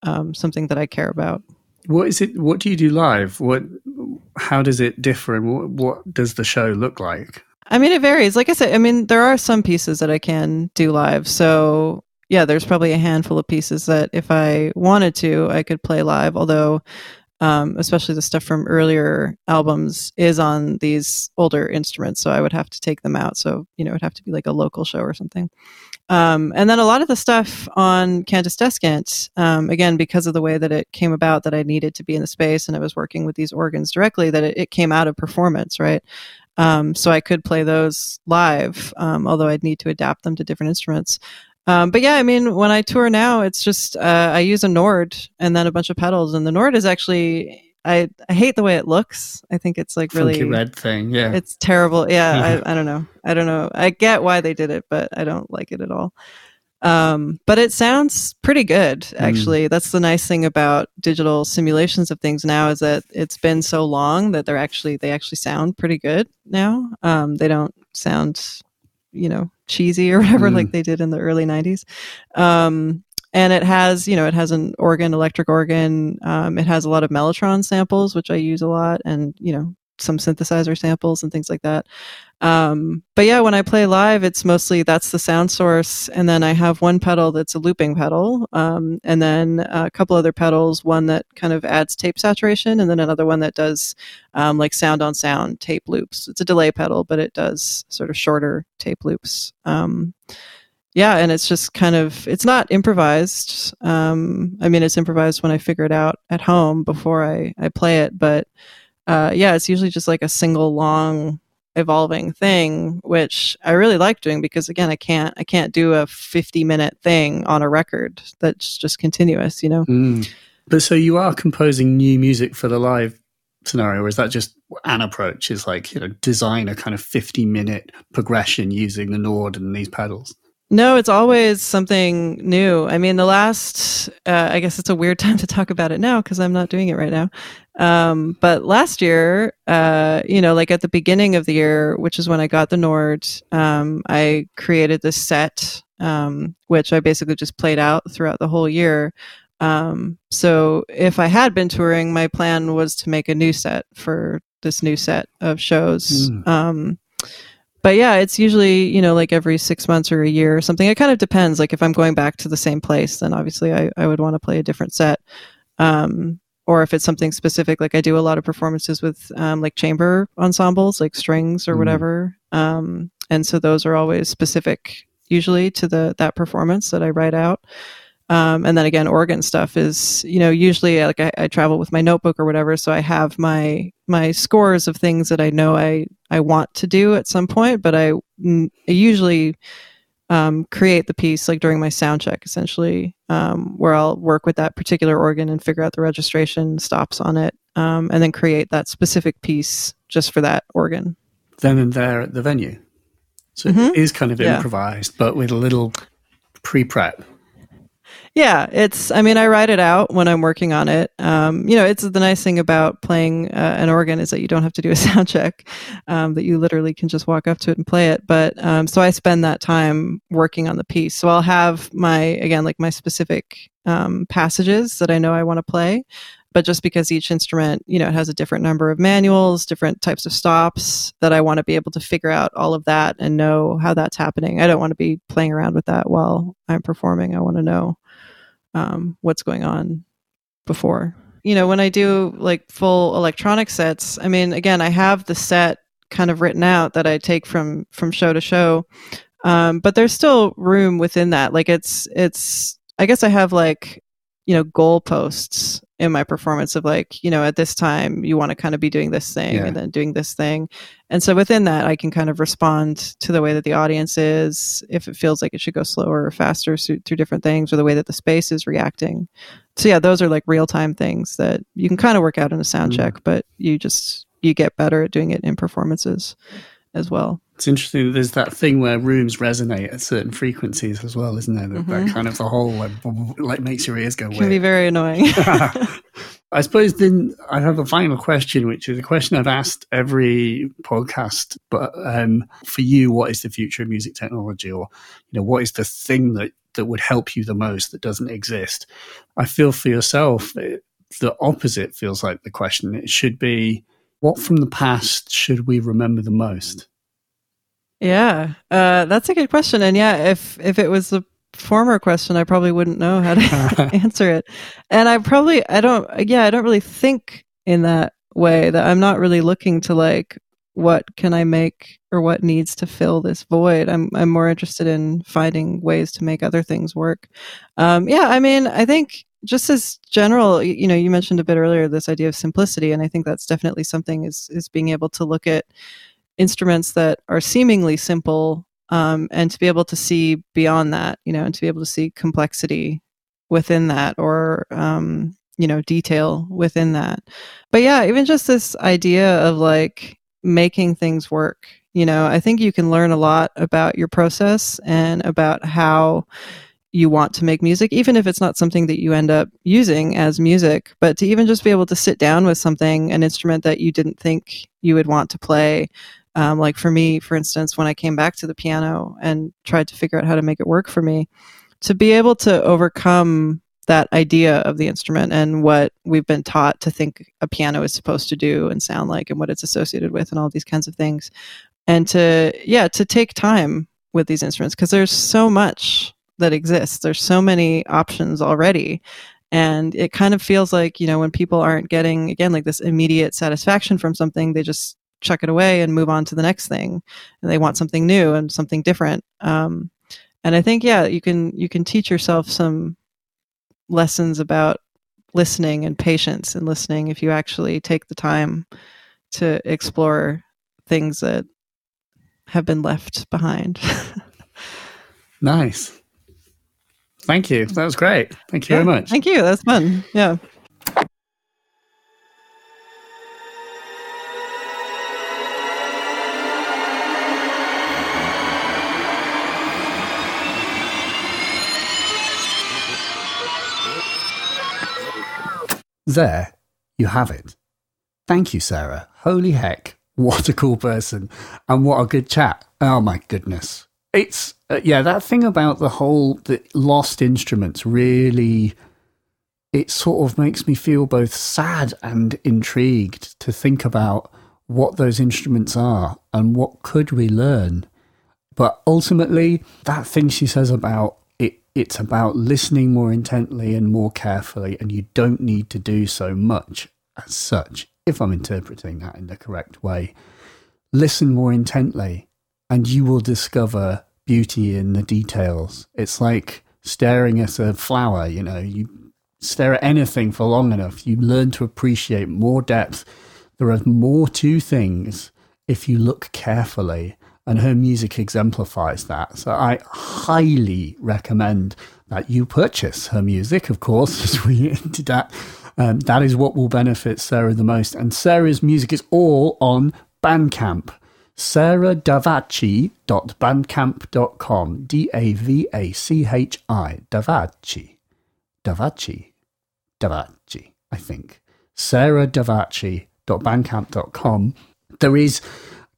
um, something that I care about.
What is it? What do you do live? What? How does it differ, and what, what does the show look like?
I mean, it varies. Like I said, I mean, there are some pieces that I can do live. So yeah, there's probably a handful of pieces that if I wanted to, I could play live. Although, um, especially the stuff from earlier albums is on these older instruments, so I would have to take them out. So you know, it would have to be like a local show or something. Um, and then a lot of the stuff on Cantus Descant, um, again, because of the way that it came about, that I needed to be in the space and I was working with these organs directly, that it, it came out of performance, right? Um, so I could play those live, um, although I'd need to adapt them to different instruments. Um, but yeah, I mean, when I tour now, it's just uh, I use a Nord and then a bunch of pedals, and the Nord is actually I, I hate the way it looks. I think it's like really
Funky red thing. Yeah,
it's terrible. Yeah, I, I don't know. I don't know. I get why they did it, but I don't like it at all. Um, but it sounds pretty good, mm. actually. Mm. That's the nice thing about digital simulations of things now is that it's been so long that they're actually they actually sound pretty good now. Um, they don't sound, you know, cheesy or whatever mm. like they did in the early '90s. Um, and it has you know it has an organ electric organ. Um, it has a lot of mellotron samples which i use a lot and you know some synthesizer samples and things like that. Um, but yeah when i play live it's mostly that's the sound source. And then i have one pedal that's a looping pedal. Um, and then a couple other pedals one that kind of adds tape saturation and then another one that does um, like sound on sound tape loops. It's a delay pedal but it does sort of shorter tape loops. Um, yeah, and it's just kind of it's not improvised. Um, I mean, it's improvised when I figure it out at home before I I play it, but uh, yeah, it's usually just like a single long evolving thing, which I really like doing because again, I can't I can't do a fifty minute thing on a record that's just continuous, you know.
Mm. But so you are composing new music for the live scenario, or is that just an approach? Is like you know design a kind of fifty minute progression using the Nord and these pedals.
No, it's always something new. I mean, the last, uh, I guess it's a weird time to talk about it now because I'm not doing it right now. Um, but last year, uh, you know, like at the beginning of the year, which is when I got the Nord, um, I created this set, um, which I basically just played out throughout the whole year. Um, so if I had been touring, my plan was to make a new set for this new set of shows. Mm but yeah, it's usually, you know, like every six months or a year or something. It kind of depends. Like if I'm going back to the same place, then obviously I, I would want to play a different set. Um, or if it's something specific, like I do a lot of performances with um, like chamber ensembles, like strings or mm. whatever. Um, and so those are always specific usually to the that performance that I write out. Um, and then again, organ stuff is, you know, usually like I, I, travel with my notebook or whatever, so I have my my scores of things that I know I I want to do at some point, but I, I usually um, create the piece like during my sound check, essentially, um, where I'll work with that particular organ and figure out the registration stops on it, um, and then create that specific piece just for that organ.
Then and there at the venue, so mm-hmm. it is kind of yeah. improvised, but with a little pre-prep
yeah, it's. I mean, I write it out when I'm working on it. Um, you know, it's the nice thing about playing uh, an organ is that you don't have to do a sound check. Um, that you literally can just walk up to it and play it. But um, so I spend that time working on the piece. So I'll have my again like my specific um, passages that I know I want to play. But just because each instrument, you know, it has a different number of manuals, different types of stops, that I want to be able to figure out all of that and know how that's happening. I don't want to be playing around with that while I'm performing. I want to know um, what's going on before. You know, when I do like full electronic sets, I mean, again, I have the set kind of written out that I take from from show to show, um, but there's still room within that. Like it's it's I guess I have like you know goalposts in my performance of like you know at this time you want to kind of be doing this thing yeah. and then doing this thing and so within that i can kind of respond to the way that the audience is if it feels like it should go slower or faster through, different things or the way that the space is reacting so yeah those are like real time things that you can kind of work out in a sound mm. check but you just you get better at doing it in performances as well
it's interesting. There's that thing where rooms resonate at certain frequencies as well, isn't there? That, mm-hmm. that kind of the whole like, like makes your ears go.
Can weird. be very annoying.
I suppose then I have a final question, which is a question I've asked every podcast. But um, for you, what is the future of music technology, or you know, what is the thing that that would help you the most that doesn't exist? I feel for yourself, it, the opposite feels like the question. It should be, what from the past should we remember the most?
Yeah, uh, that's a good question. And yeah, if if it was the former question, I probably wouldn't know how to answer it. And I probably I don't yeah I don't really think in that way. That I'm not really looking to like what can I make or what needs to fill this void. I'm I'm more interested in finding ways to make other things work. Um, yeah, I mean, I think just as general, you know, you mentioned a bit earlier this idea of simplicity, and I think that's definitely something is is being able to look at instruments that are seemingly simple um, and to be able to see beyond that you know and to be able to see complexity within that or um, you know detail within that. But yeah even just this idea of like making things work you know i think you can learn a lot about your process and about how you want to make music even if it's not something that you end up using as music. But to even just be able to sit down with something an instrument that you didn't think you would want to play um, like for me, for instance, when I came back to the piano and tried to figure out how to make it work for me, to be able to overcome that idea of the instrument and what we've been taught to think a piano is supposed to do and sound like and what it's associated with and all these kinds of things. And to, yeah, to take time with these instruments because there's so much that exists. There's so many options already. And it kind of feels like, you know, when people aren't getting, again, like this immediate satisfaction from something, they just chuck it away and move on to the next thing. And they want something new and something different. Um, and i think yeah you can you can teach yourself some lessons about listening and patience and listening if you actually take the time to explore things that have been left behind.
Nice. Thank you. That was great. Thank you yeah, very much.
thank you. That's fun. Yeah
there you have it. Thank you, Sarah. Holy heck, what a cool person. And what a good chat. Oh my goodness. It's, uh, yeah, that thing about the whole the lost instruments really, it sort of makes me feel both sad and intrigued to think about what those instruments are and what could we learn. But ultimately, that thing she says about it's about listening more intently and more carefully, and you don't need to do so much as such, if I'm interpreting that in the correct way. Listen more intently, and you will discover beauty in the details. It's like staring at a flower, you know, you stare at anything for long enough, you learn to appreciate more depth. There are more to things if you look carefully, and her music exemplifies that. So I highly recommend that you purchase her music, of course, as we hinted at. Um, that is what will benefit Sarah the most. And Sarah's music is all on Bandcamp. SarahDavachi.bandcamp.com. D A V A C H I. Davachi. Davachi. Davachi, I think. SarahDavachi.bandcamp.com. There is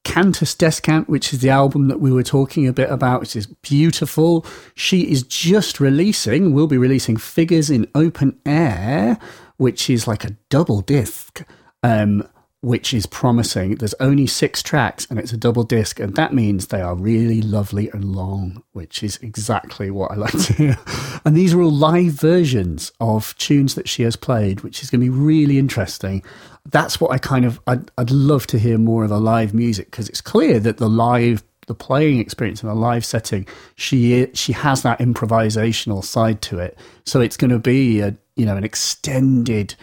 Cantus Descant, which is the album that we were talking a bit about, which is beautiful. She is just releasing, we'll be releasing Figures in Open Air, which is like a double disc, um, which is promising. There's only six tracks and it's a double disc, and that means they are really lovely and long, which is exactly what I like to hear. And these are all live versions of tunes that she has played, which is going to be really interesting. That's what I kind of I'd, I'd love to hear more of a live music because it's clear that the live the playing experience in a live setting, she she has that improvisational side to it. So it's going to be a you know an extended,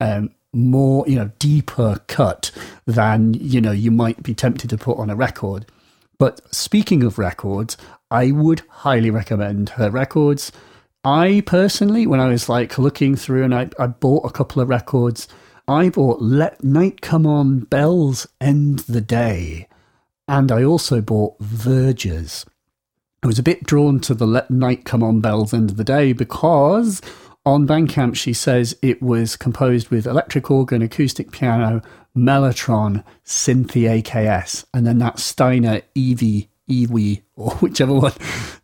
um, more you know deeper cut than you know you might be tempted to put on a record. But speaking of records, I would highly recommend her records. I personally, when I was like looking through and I, I bought a couple of records, I bought Let Night Come On, Bells End the Day, and I also bought Verges. I was a bit drawn to the Let Night Come On, Bells End of the Day because on Bandcamp she says it was composed with electric organ, acoustic piano, Mellotron, Synthi AKS, and then that Steiner EVI EWI or whichever one,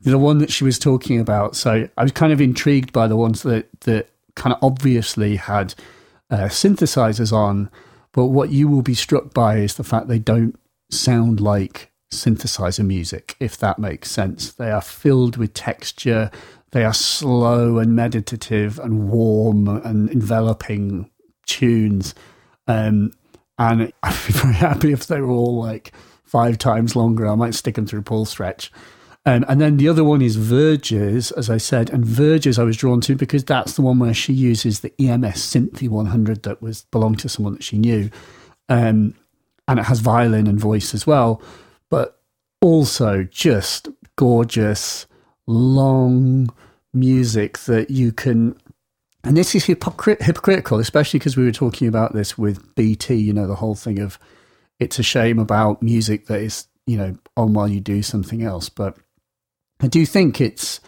the one that she was talking about. So I was kind of intrigued by the ones that that kind of obviously had uh, synthesizers on, but what you will be struck by is the fact they don't sound like synthesizer music, if that makes sense. They are filled with texture. They are slow and meditative and warm and enveloping tunes. Um, and I'd be very happy if they were all like five times longer. I might stick them through Paulstretch. Um, and then the other one is Verges, as I said. And Verges I was drawn to because that's the one where she uses the EMS Synthi 100 that was belonged to someone that she knew. Um, and it has violin and voice as well. But also just gorgeous, long music that you can. And this is hypocrit- hypocritical, especially because we were talking about this with BT, you know, the whole thing of it's a shame about music that is, you know, on while you do something else. But I do think it's,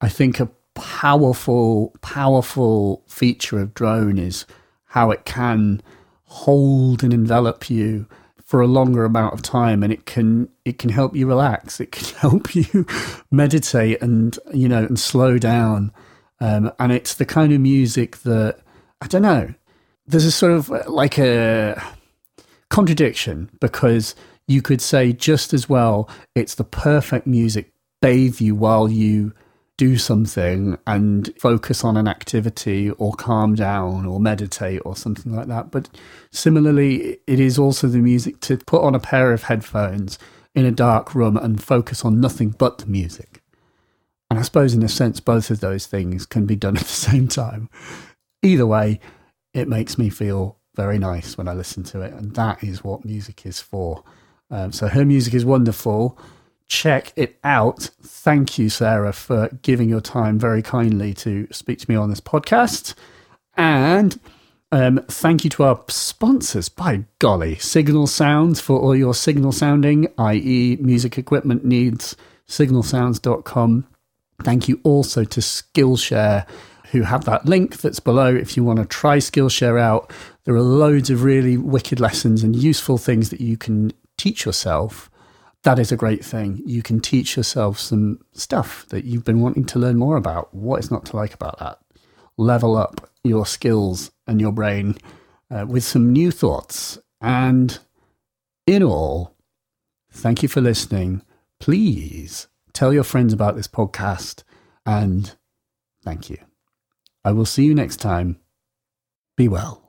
I think a powerful, powerful feature of drone is how it can hold and envelop you for a longer amount of time and it can it can help you relax. It can help you meditate and you know and slow down. Um, and it's the kind of music that i don't know there's a sort of like a contradiction because you could say just as well it's the perfect music bathe you while you do something and focus on an activity or calm down or meditate or something like that. But similarly, it is also the music to put on a pair of headphones in a dark room and focus on nothing but the music. And I suppose, in a sense, both of those things can be done at the same time. Either way, it makes me feel very nice when I listen to it. And that is what music is for. Um, so her music is wonderful check it out. Thank you, Sarah, for giving your time very kindly to speak to me on this podcast. And um, thank you to our sponsors, by golly, Signal Sounds for all your signal sounding, i.e., music equipment needs, signalsounds.com. Thank you also to Skillshare, who have that link that's below if you want to try Skillshare out. There are loads of really wicked lessons and useful things that you can teach yourself. That is a great thing. You can teach yourself some stuff that you've been wanting to learn more about. What is not to like about that? Level up your skills and your brain uh, with some new thoughts. And in all, thank you for listening. Please tell your friends about this podcast and thank you. I will see you next time. Be well.